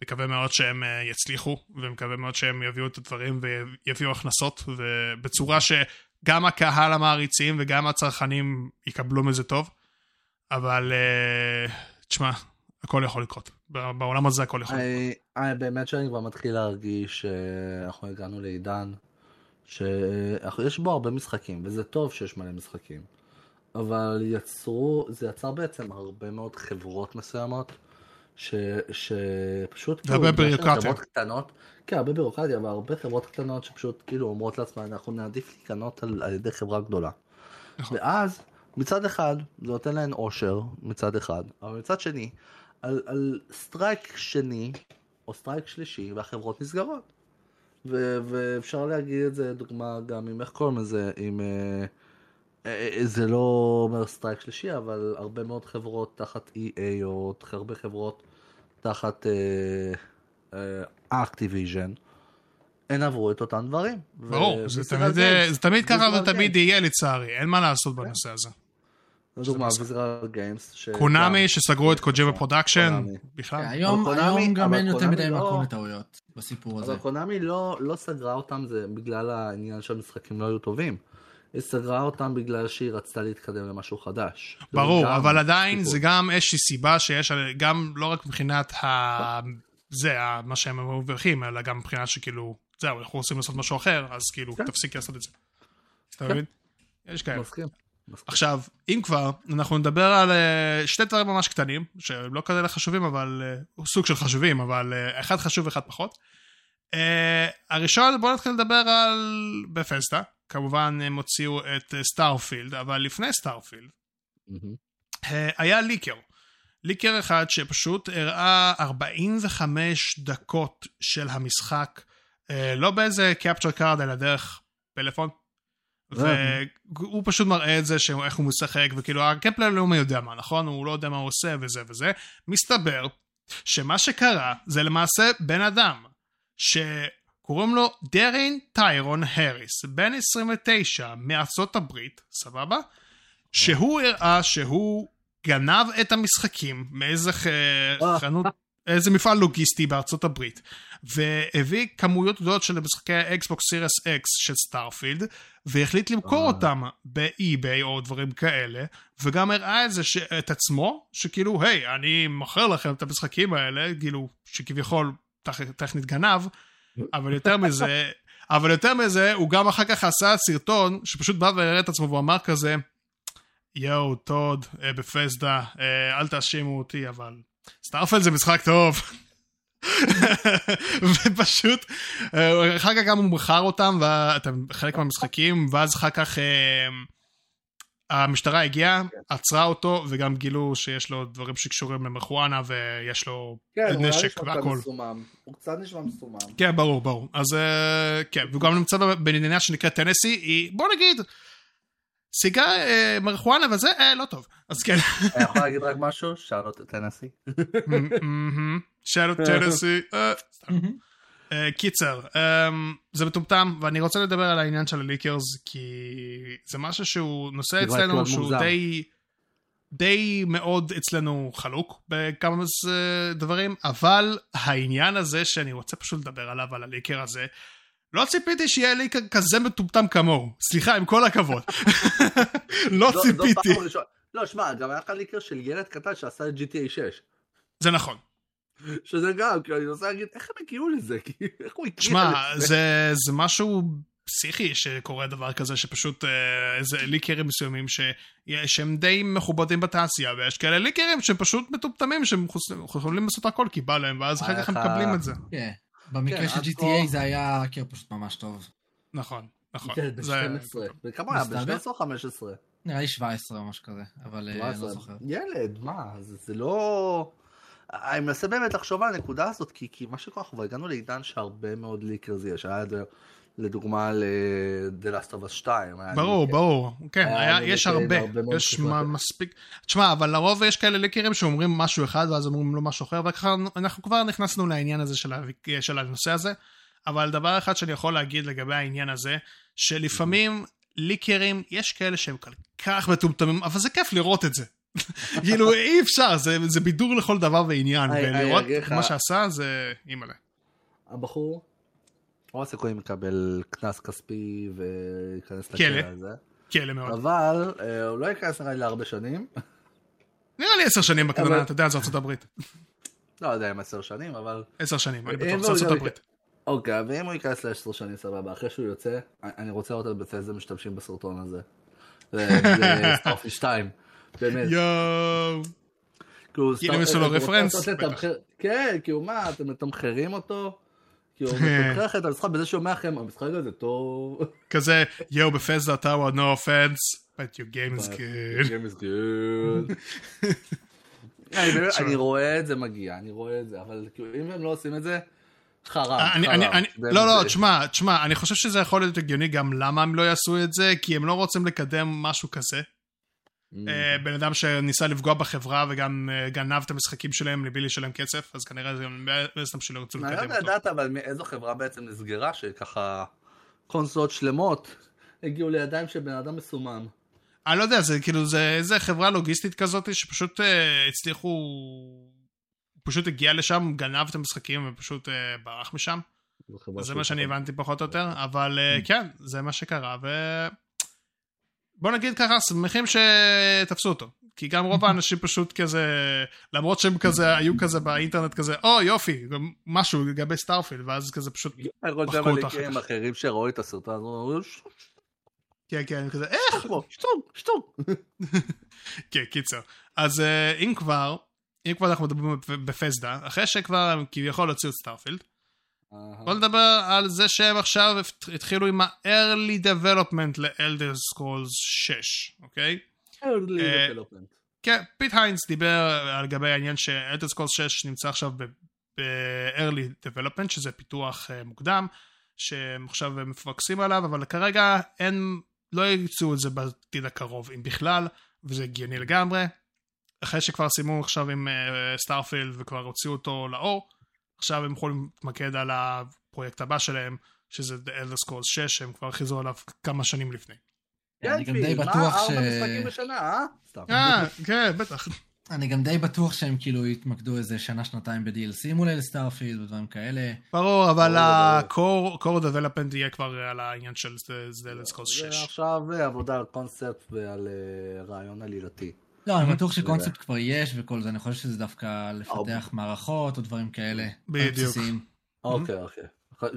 מקווה מאוד שהם יצליחו, ומקווה מאוד שהם יביאו את הדברים ויביאו הכנסות, ובצורה שגם הקהל המעריצים וגם הצרכנים יקבלו מזה טוב. אבל אה, תשמע, הכל יכול לקרות. בעולם הזה הכל יכול לקרות. אני, אני באמת שאני כבר מתחיל להרגיש שאנחנו הגענו לעידן שיש בו הרבה משחקים, וזה טוב שיש מלא משחקים. אבל יצרו, זה יצר בעצם הרבה מאוד חברות מסוימות, ש, שפשוט בגלל שהן בירוקרטיה. חברות קטנות, כן, הרבה בירוקרטיה, אבל הרבה חברות קטנות שפשוט כאילו אומרות לעצמן, אנחנו נעדיף להיקנות על, על ידי חברה גדולה. נכון. ואז, מצד אחד, זה נותן להן אושר, מצד אחד, אבל מצד שני, על, על סטרייק שני, או סטרייק שלישי, והחברות נסגרות. ו- ואפשר להגיד את זה, דוגמה גם עם איך קוראים לזה, עם... אה, אה, אה, זה לא אומר סטרייק שלישי, אבל הרבה מאוד חברות תחת EA, או הרבה חברות תחת אקטיביז'ן, הן עברו את אותם דברים. ברור, ו- זה תמיד, גיימס- זה תמיד ככה ותמיד. יהיה לצערי, אין מה לעשות בנושא הזה. לדוגמה. Visceral Games. קונאמי שסגרו את קוג'ימה פרודקשן, קונאמי. בכלל. היום קונאמי- היום גם אין יותר מדי לא- מקום לטעויות בסיפור הזה. אבל קונאמי לא, לא סגרה אותם זה בגלל העניין שהמשחקים לא היו טובים. היא סגרה אותם בגלל שהיא רצתה להתקדם למשהו חדש. ברור, גם אבל עדיין סיפור. זה גם איזושהי סיבה שיש, גם לא רק מבחינת ה... זה, ה- מה שהם מרוויחים, אלא גם מבחינת שכאילו, זהו, אנחנו רוצים לעשות משהו אחר, אז כאילו, כן. תפסיק לעשות את זה. אתה כן. מבין? יש כאלה. מסכים. עכשיו, אם כבר, אנחנו נדבר על אה, שתי דברים ממש קטנים, שהם לא כאלה חשובים, אבל אה, סוג של חשובים, אבל אה, אחד חשוב ואחד פחות. הראשון, בואו נתחיל לדבר על בתסדה. כמובן, הם הוציאו את אה, סטארפילד, אבל לפני סטארפילד. אה, היה leaker. leaker אחד שפשוט הראה 45 דקות של המשחק, אה, לא באיזה capture card, אלא דרך פלאפון. והוא פשוט מראה את זה, איך הוא משחק, וכאילו הקפלר לא יודע מה, נכון? הוא לא יודע מה הוא עושה וזה וזה. מסתבר שמה שקרה זה למעשה בן אדם, שקוראים לו דרין טיירון האריס, בן 29 מארצות הברית, סבבה? שהוא הראה שהוא גנב את המשחקים מאיזה ח- חנות, איזה מפעל לוגיסטי בארצות הברית, והביא כמויות גדולות של משחקי האקסבוקס סירס אקס של סטארפילד, והחליט למכור אה. אותם באי-ביי או דברים כאלה, וגם הראה את זה, ש... את עצמו, שכאילו, היי, אני מוכר לכם את המשחקים האלה, כאילו, שכביכול טכ... טכנית גנב, אבל יותר מזה, אבל יותר מזה, הוא גם אחר כך עשה סרטון, שפשוט בא והראה את עצמו ואמר כזה, יואו, טוד, אה, בתסדה, אה, אל תאשימו אותי, אבל סטארפילד זה משחק טוב. ופשוט, אה, אחר כך גם הוא מכר אותם, חלק מהמשחקים, ואז אחר כך, המשטרה הגיעה, כן. עצרה אותו, וגם גילו שיש לו דברים שקשורים למרחואנה, ויש לו כן, נשק והכל. הוא קצת נשמע מסומם. כן, ברור, ברור. אז אה, כן, והוא גם נמצא במדינה שנקראת טנסי, היא, בוא נגיד, סיגה אה, מרחואנה וזה, אה, לא טוב. אז כן, אני יכול להגיד רק משהו? שאלות טנסי. שאלות טנסי. אה, סתם. אה, קיצר, אמ, זה מטומטם, ואני רוצה לדבר על העניין של הליקרס, כי זה משהו שהוא נושא אצלנו מאוד שהוא. די, די מאוד אצלנו חלוק בכמה אה, דברים, אבל העניין הזה שאני רוצה פשוט לדבר עליו, על הליקר הזה, לא ציפיתי שיהיה ליקר כזה מטומטם כמוהו. סליחה, עם כל הכבוד. לא זו- זו ציפיתי. ראשונה. לא, שמע, גם היה לך ליקר של ילד קטן שעשה את GTA 6. זה נכון. שזה גם, כאילו, אני רוצה להגיד, איך הם הגיעו לזה? כי איך הוא הגיע שמע, לזה? זה, זה משהו פסיכי שקורה דבר כזה, שפשוט אה, איזה ליקרים מסוימים ש, שהם די מכובדים בתעשייה, ויש כאלה ליקרים שהם פשוט מטומטמים, שהם יכולים לעשות הכל כי בא להם, ואז אחר כך הם מקבלים את זה. כן. במקרה כן, של עד GTA זה היה האקר פשוט ממש טוב. נכון, נכון. כן, זה- ב-12. וכמה היה? מסתבר? ב-12 או 15? נראה לי 17 או משהו כזה, אבל אה, אני לא זוכר. ילד, מה? זה זה לא... אני מנסה באמת לחשוב על הנקודה הזאת, כי, כי מה שקורה, אנחנו כבר הגענו לעידן שהרבה מאוד ליקרס יש. היה את זה, לדוגמה ל-The Last of Us 2. היה ברור, ליקר. ברור. כן, היה היה, יש הרבה, יש. מה- מספיק. תשמע, אבל לרוב יש כאלה ליקרים שאומרים משהו אחד, ואז אומרים לו משהו אחר, וככה אנחנו כבר נכנסנו לעניין הזה של, ה- של הנושא הזה. אבל דבר אחד שאני יכול להגיד לגבי העניין הזה, שלפעמים ליקרים, יש כאלה שהם כל כך מטומטמים, אבל זה כיף לראות את זה. כאילו, אי אפשר, זה, זה בידור לכל דבר ועניין, ולראות מה שעשה זה אימא'לה. הבחור, רוב הסיכויים יקבל קנס כספי וייכנס כלא. לכלא על זה. כאלה מאוד. אבל אה, הוא לא ייכנס נראה לי להרבה שנים. נראה לי עשר שנים בקטנה, אבל- אתה יודע, זה ארצות הברית. לא יודע אם עשר שנים, אבל... עשר שנים, אני בטוח, הוא זה ארצות הברית. אוקיי, ואם הוא ייכנס לעשר שנים סבבה, אחרי שהוא יוצא, אני- רוצה לראות את בצלזם משתמשים בסרטון הזה. זה סטארפיש 2, באמת. יואו. כאילו, כאילו, סטאר- עשו לו הם רפרנס? כן, כאילו מה, אתם מתמחרים אותו? כאילו, הוא מתמחר לכם את המשחק בזה שאומר לכם, המשחק הזה טוב. כזה, יואו, בפסדה טאוור, no offense, but your game is good. Game is good. אני רואה את זה מגיע, אני רואה את זה, אבל כאילו, אם הם לא עושים את זה, חרם, אני- חרם. לא, לא, תשמע, תשמע, אני חושב שזה יכול להיות הגיוני גם למה הם לא יעשו את זה, כי הם לא רוצים לקדם משהו כזה. Mm. בן אדם שניסה לפגוע בחברה וגם אה, גנב את המשחקים שלהם מבלי לשלם כסף, אז כנראה זה גם בעצם שלא ירצו לא לקדם אותו. לדעת אבל מאיזו חברה בעצם נסגרה, שככה קונסולות שלמות הגיעו לידיים של בן אדם מסומם. אני לא יודע, זה כאילו, זה איזה חברה לוגיסטית כזאת שפשוט אה, הצליחו... פשוט הגיע לשם, גנב את המשחקים ופשוט אה, ברח משם. זה מה שאני. הבנתי פחות או יותר, אבל אה, Mm. כן, זה מה שקרה, ו... בוא נגיד ככה, שמחים שתפסו אותו. כי גם רוב האנשים פשוט כזה, למרות שהם כזה, היו כזה באינטרנט כזה, או יופי, גם משהו לגבי סטארפילד, ואז כזה פשוט, אני מחקו על אותו אחר כך. אחרים שראו את הסרטון, הזה, אמרו, "שטות כן, כן, כזה, איך? שטות, שטות. כן, קיצר. אז אה, אם כבר, אם כבר אנחנו מדברים בתסדה, אחרי שכבר הם כביכול הוציאו את סטארפילד, בוא נדבר על זה שהם עכשיו התחילו עם ה-early development ל-Elder Scrolls 6, אוקיי? Early אה, development. כן, פיט היינס דיבר על גבי העניין ש-Elder Scrolls 6 נמצא עכשיו ב- ב-early development, שזה פיתוח אה, מוקדם, שהם עכשיו מפוקסים עליו, אבל כרגע אין, לא יצאו את זה בעתיד הקרוב, אם בכלל, וזה הגיוני לגמרי. אחרי שכבר סיימו עכשיו עם סטארפילד וכבר הוציאו אותו לאור, עכשיו הם יכולים להתמקד על הפרויקט הבא שלהם, שזה The Elder Scrolls 6, שהם כבר הכריזו עליו כמה שנים לפני. אני גם פיל, די מה, בטוח ש... ארבע משחקים בשנה, אה? סתם. אה, כן, בטח. אני גם די בטוח שהם כאילו יתמקדו איזה שנה-שנתיים ב-DLC מול לסטארפילד ודברים כאלה. ברור, אבל ה-core development יהיה כבר על העניין של The Elder Scrolls זה 6. עכשיו אה, עבודה על קונספט ועל רעיון עלילתי. לא, אני בטוח זה- שקונספט כבר יש וכל זה, אני חושב שזה דווקא לפתח מערכות או דברים כאלה. בדיוק. אוקיי, אוקיי.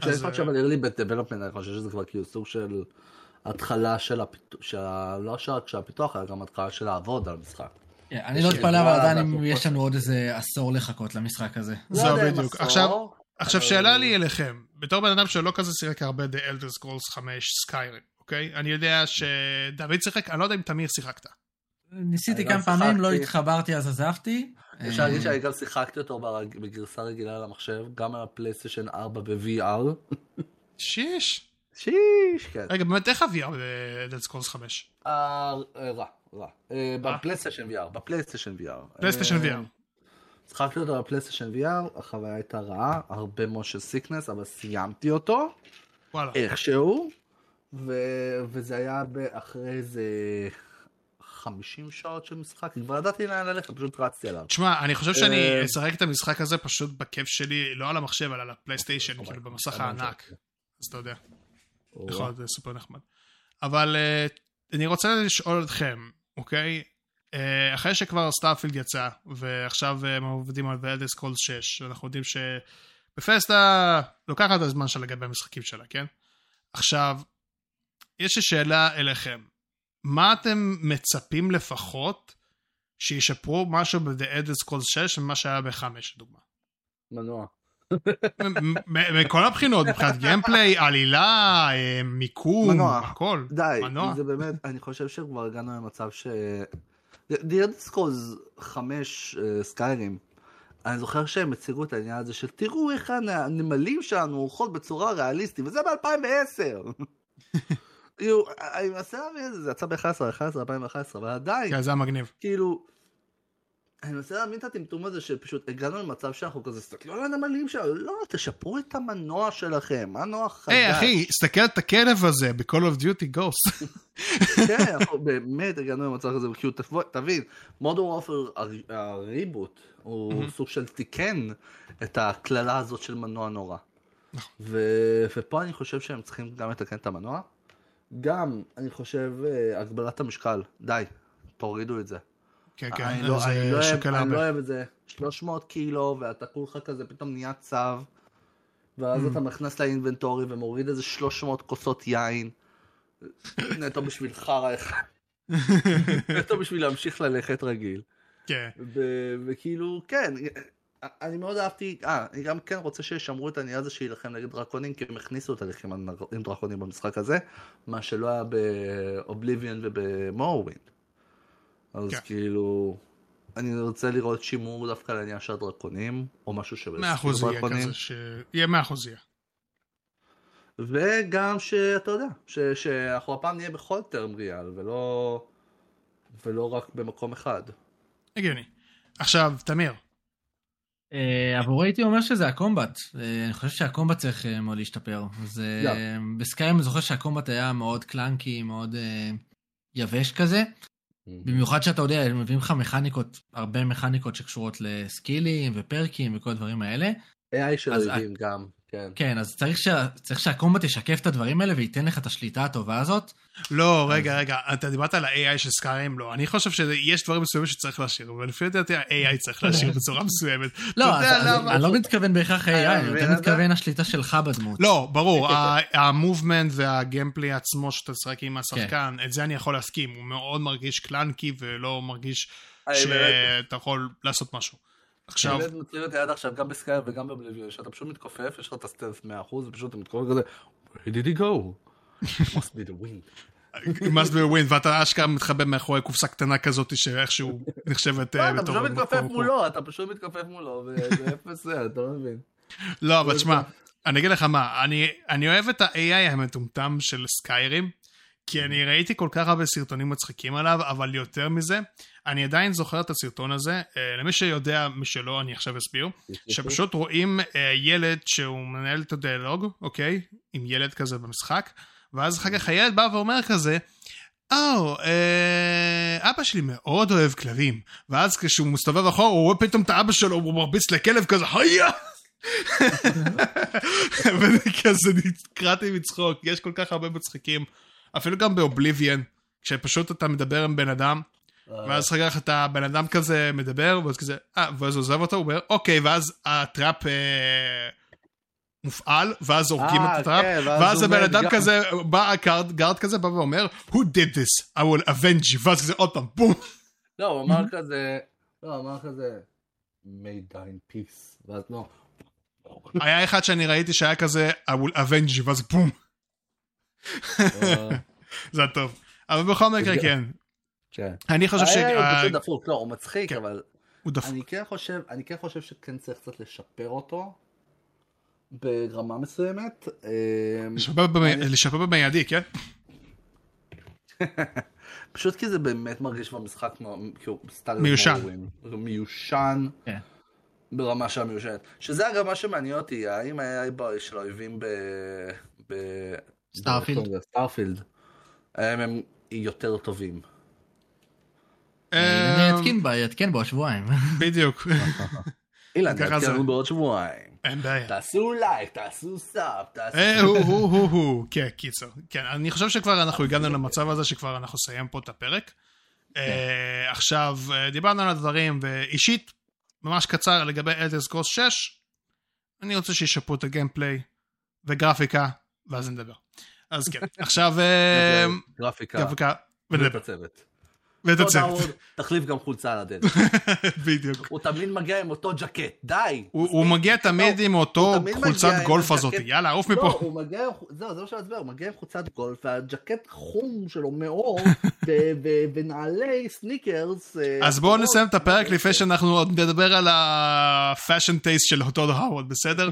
כשאני חושב על early development, אני חושב שזה כבר כאילו סוג של התחלה של הפיתוח, לא רק של הפיתוח, אלא גם התחלה של לעבוד על משחק. כן, אני לא יש אתפלא אבל עדיין אם יש. לנו עוד איזה עשור לחכות למשחק הזה. זהו, לא אם בדיוק. עכשיו- שאלה לי אליכם, בתור בן אדם שלא כזה שיחק הרבה The Elder Scrolls 5 סקיירים, אוקיי? אני יודע שדוד שיחק, אני לא יודע אם תמיר שיחקת. ניסיתי כמה פעמים, לא. התחברתי אז עזבתי. אפשר אה, להגיד שאני גם שיחקתי אותו בגרסה רגילה על המחשב, גם על הפלייסטיישן 4 ב-VR. שיש. שיש, כן. רגע, באמת, איך ה-VR בדד סקורס 5? אה, רע, רע. אה, בפלייסטיישן VR, בפלייסטיישן VR. פלייסטיישן אה, VR. שיחקתי אותו בפלייסטיישן VR, החוויה הייתה רעה, הרבה motion sickness, אבל סיימתי אותו, וואלה. איכשהו, ו- וזה היה ב- אחרי איזה 50 שעות של משחק, כבר ידעתי לאן ללכת, פשוט רצתי עליו. תשמע, אני חושב שאני אה, אשחק את המשחק הזה פשוט בכיף שלי, לא על המחשב, אלא על הפלייסטיישן, אוקיי, כאילו במסך אוקיי. הענק. אז אתה יודע, יכול להיות סופר נחמד. אבל אה, אני רוצה לשאול אתכם, אוקיי? אה, אחרי שכבר סטארפילד יצא, ועכשיו הם עובדים על The Elder Scrolls 6, ואנחנו יודעים שבתסדה לוקחת את הזמן שלה לגבי המשחקים שלה, כן? עכשיו, יש לי שאלה אליכם. מה אתם מצפים לפחות שישפרו משהו ב-The Elder Scrolls 6 ממה שהיה ב-5, לדוגמה? מנוע. מכל הבחינות, מבחינת gameplay, עלילה, אה, מיקום, מנוע. הכל. די, מנוע. זה באמת, אני חושב שכבר הגענו למצב ש... The Elder Scrolls 5 Skyrim, אני זוכר שהם הציגו את העניין הזה של תראו איך הנמלים שלנו הולכות בצורה ריאליסטית, וזה ב-2010. כאילו, אני מנסה להבין את זה, זה יצא ב-11, 11, 2011, אבל עדיין, כן, זה היה מגניב. כאילו, אני מנסה להבין את הטמטום הזה שפשוט הגענו למצב שאנחנו כזה, תסתכלו על הנמלים שלנו, לא, תשפרו את המנוע שלכם, מנוע חדש. היי אחי, תסתכל על את הכלב הזה ב-call of duty ghost. כן, אנחנו באמת הגענו למצב כזה, כאילו תבין, מודו וורפר הריבוט הוא סוג של תיקן את הקללה הזאת של מנוע נורא. ו- ופה אני חושב שהם צריכים גם לתקן את המנוע. גם, אני חושב, אה, הגבלת המשקל, די, תורידו את זה. כן, כן, אני לא- זה אני לא אוהב- שוקל אני לא הרבה. אוהב את זה, 300 קילו, ואתה כולך כזה פתאום נהיה צו, ואז אתה נכנס לאינבנטורי ומוריד איזה 300 כוסות יין, נטו בשביל חרא אחד, נטו בשביל להמשיך ללכת רגיל. כן. וכאילו, כן, אני מאוד אהבתי, אה, אני גם כן רוצה שישמרו את העניין הזה שיילחם נגד דרקונים, כי הם הכניסו את הלחימה עם דרקונים במשחק הזה, מה שלא היה באובליביאן ובמורווינד. אז כן. כאילו, אני רוצה לראות שימור דווקא לעניין של הדרקונים, או משהו שבסדר מאה אחוז יהיה. כזה, ש... יהיה מאה אחוז יהיה. וגם שאתה יודע, ש- שאנחנו הפעם נהיה בכל טרם ריאל, ולא, ולא רק במקום אחד. הגיוני. עכשיו, תמיר, עבורי הייתי אומר שזה הקומבט. אה, אני חושב שהקומבט צריך אה, מאוד להשתפר. זה... בסקיירים אני זוכר שהקומבט היה מאוד קלנקי, מאוד אה, יבש כזה. במיוחד שאתה יודע, הם מביאים לך מכניקות, הרבה מכניקות שקשורות לסקילים ופרקים וכל הדברים האלה. AI של אויבים גם, כן. כן, אז צריך, שה... צריך שהקומבט ישקף את הדברים האלה וייתן לך את השליטה הטובה הזאת. לא, רגע, רגע, אתה דיברת על ה-AI של סקיירים? לא, אני חושב שיש דברים מסוימים שצריך להשאיר, אבל לפי דעתי ה-AI צריך להשאיר בצורה מסוימת. לא, למה? אני לא מתכוון בהכרח AI, אה, אני יותר מתכוון השליטה שלך בדמות. לא, ברור, כן, המובמנט והגיימפלי עצמו שאתה משחק עם השחקן, את זה אני יכול להסכים, הוא מאוד מרגיש קלנקי ולא מרגיש שאתה יכול לעשות משהו. עכשיו, באמת מטריד אותי עד עכשיו, גם בסקאי וגם בבליביון, שאתה פשוט מתכופף, יש לך את הסטלס 100%, ופשוט אתה מתכופף כזה, where did he go? must be the wind. must be a win, ואתה אשכרה מתחבא מאחורי קופסה קטנה כזאת שאיכשהו נחשבת לא, אה, אתה בתור... פשוט מתכופף מולו, אתה פשוט מתכופף מולו, וזה אפס זה, אתה לא מבין. לא, אבל תשמע, אני אגיד לך מה, אני אוהב את ה-AI המטומטם של סקיירים, כי אני ראיתי כל כך הרבה סרטונים מצחיקים עליו, אבל יותר מזה, אני עדיין זוכר את הסרטון הזה, אה, למי שיודע, מי שלא, אני עכשיו אסביר, שפשוט רואים אה, ילד שהוא מנהל את הדיאלוג, אוקיי? עם ילד כזה במשחק, ואז אחר כך הילד בא ואומר כזה, או, אה, אבא שלי מאוד אוהב כלבים, ואז כשהוא מסתובב אחורה, הוא רואה פתאום את האבא שלו, הוא מרביץ לכלב כזה, היה! וזה כזה נקרעתי מצחוק, יש כל כך הרבה מצחיקים, אפילו גם באובליביאן, כשפשוט אתה מדבר עם בן אדם, ואז אחר כך אתה בן אדם כזה מדבר, ואז כזה, אה, ואז עוזב אותו, הוא אומר, אוקיי, ואז ה-trap אה, מופעל, ואז הורגים אה, את ה-trap, כן, ואז הבן אדם גם. כזה, בא guard, guard כזה, בא ואומר, who did this, I will avenge you, ואז כזה עוד פעם, בום. לא, הוא אמר כזה, לא, הוא אמר כזה, may die in peace, ואז לא, היה אחד שאני ראיתי שהיה כזה, I will avenge you, ואז בום. אה, זה הטוב. אבל בכל מקרה, כן. כן. אני חושב ש... אה, הוא אה, פשוט דפוק, לא, הוא מצחיק, כן. אבל הוא דפוק. אני כן חושב, אני כן חושב שכן צריך קצת לשפר אותו ברמה מסוימת. אה, לשפר במי- לשפר במיידי, כן? פשוט כי זה באמת מרגיש במשחק כאילו מיושן. מיושן כן. ברמה של המיושנת. שזה אגב מה שמעניין אותי, האם ה-AI ב- של האויבים ב... ב... סטארפילד. סטארפילד. הם יותר טובים. אה, אני אתקין בה, אתקן בו שבועיים. בדיוק. אילן. תעדכנו בעוד שבועיים. אין בעיה. תעשו לייק, תעשו סאב, תעשו... אה, הוא, הוא, הוא, הוא, כן, קיצר. כן, אני חושב שכבר אנחנו הגענו למצב הזה שכבר אנחנו נסיים פה את הפרק. אה, עכשיו, אה, דיברנו על הדברים, ואישית, ממש קצר לגבי Elder Scrolls 6, אני רוצה שישפרו את ה gameplay וגרפיקה, ואז נדבר. אז כן, עכשיו אה, גרפיקה. ונדבר. ואת הצוות, תחליף גם חולצה על הדרך. בדיוק. הוא תמיד מגיע עם אותו ג'קט, די. הוא מגיע תמיד עם אותו חולצת גולף הזאת, יאללה, עוף לא, מפה. הוא מגיע, זהו, זה מה שאני מסביר, הוא מגיע עם חולצת גולף, והג'קט חום שלו מאור, ונעלי סניקרס. אה, אז בואו. נסיים את הפרק לפני שאנחנו עוד נדבר על ה fashion taste של טוד האוורד, בסדר?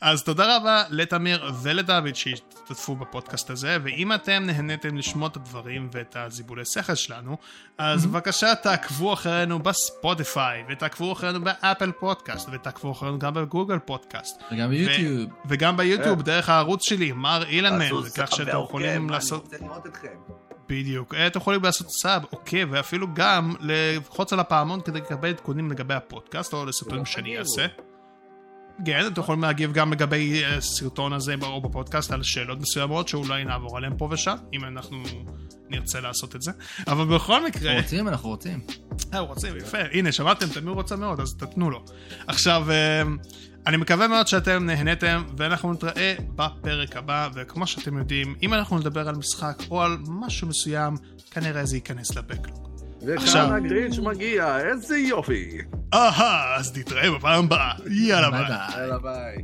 אז תודה רבה לתמיר ולדוד שהשתתפו בפודקאסט הזה, ואם אתם נהניתם לשמוע את הדברים ואת הזיבולי שכל שלנו, אז בבקשה תעקבו אחרינו בספוטיפיי, ותעקבו אחרינו באפל פודקאסט, ותעקבו אחרינו גם בגוגל פודקאסט, וגם ביוטיוב. וגם ביוטיוב דרך הערוץ שלי, מר אילן תעשו מן, כך שאתם ועוקב, יכולים אני לעשות... רוצה לראות אתכם. בדיוק. אה, אתם יכולים לעשות סאב, עוקב, ואפילו גם ללחוץ על הפעמון כדי לקבל עדכונים לגבי הפודקאסט או לסרטונים שאני. אעשה. כן, אתם יכולים להגיב גם לגבי אה, הסרטון הזה או בפודקאסט על שאלות מסוימות שאולי נעבור עליהן פה ושם, אם אנחנו נרצה לעשות את זה. אבל בכל מקרה, אנחנו רוצים, אנחנו רוצים. אה, הוא רוצה, יפה, הנה, שמעתם, תמיר רוצה מאוד, אז תתנו לו. עכשיו, אה, אני מקווה מאוד שאתם נהניתם, ואנחנו נתראה בפרק הבא, וכמו שאתם יודעים, אם אנחנו נדבר על משחק או על משהו מסוים, כנראה זה ייכנס לבקלוג. עכשיו- וכאן הגרינץ' מגיע, איזה יופי. אהה, אז נתראה בפעם הבאה. יאללה ביי. יאללה ביי.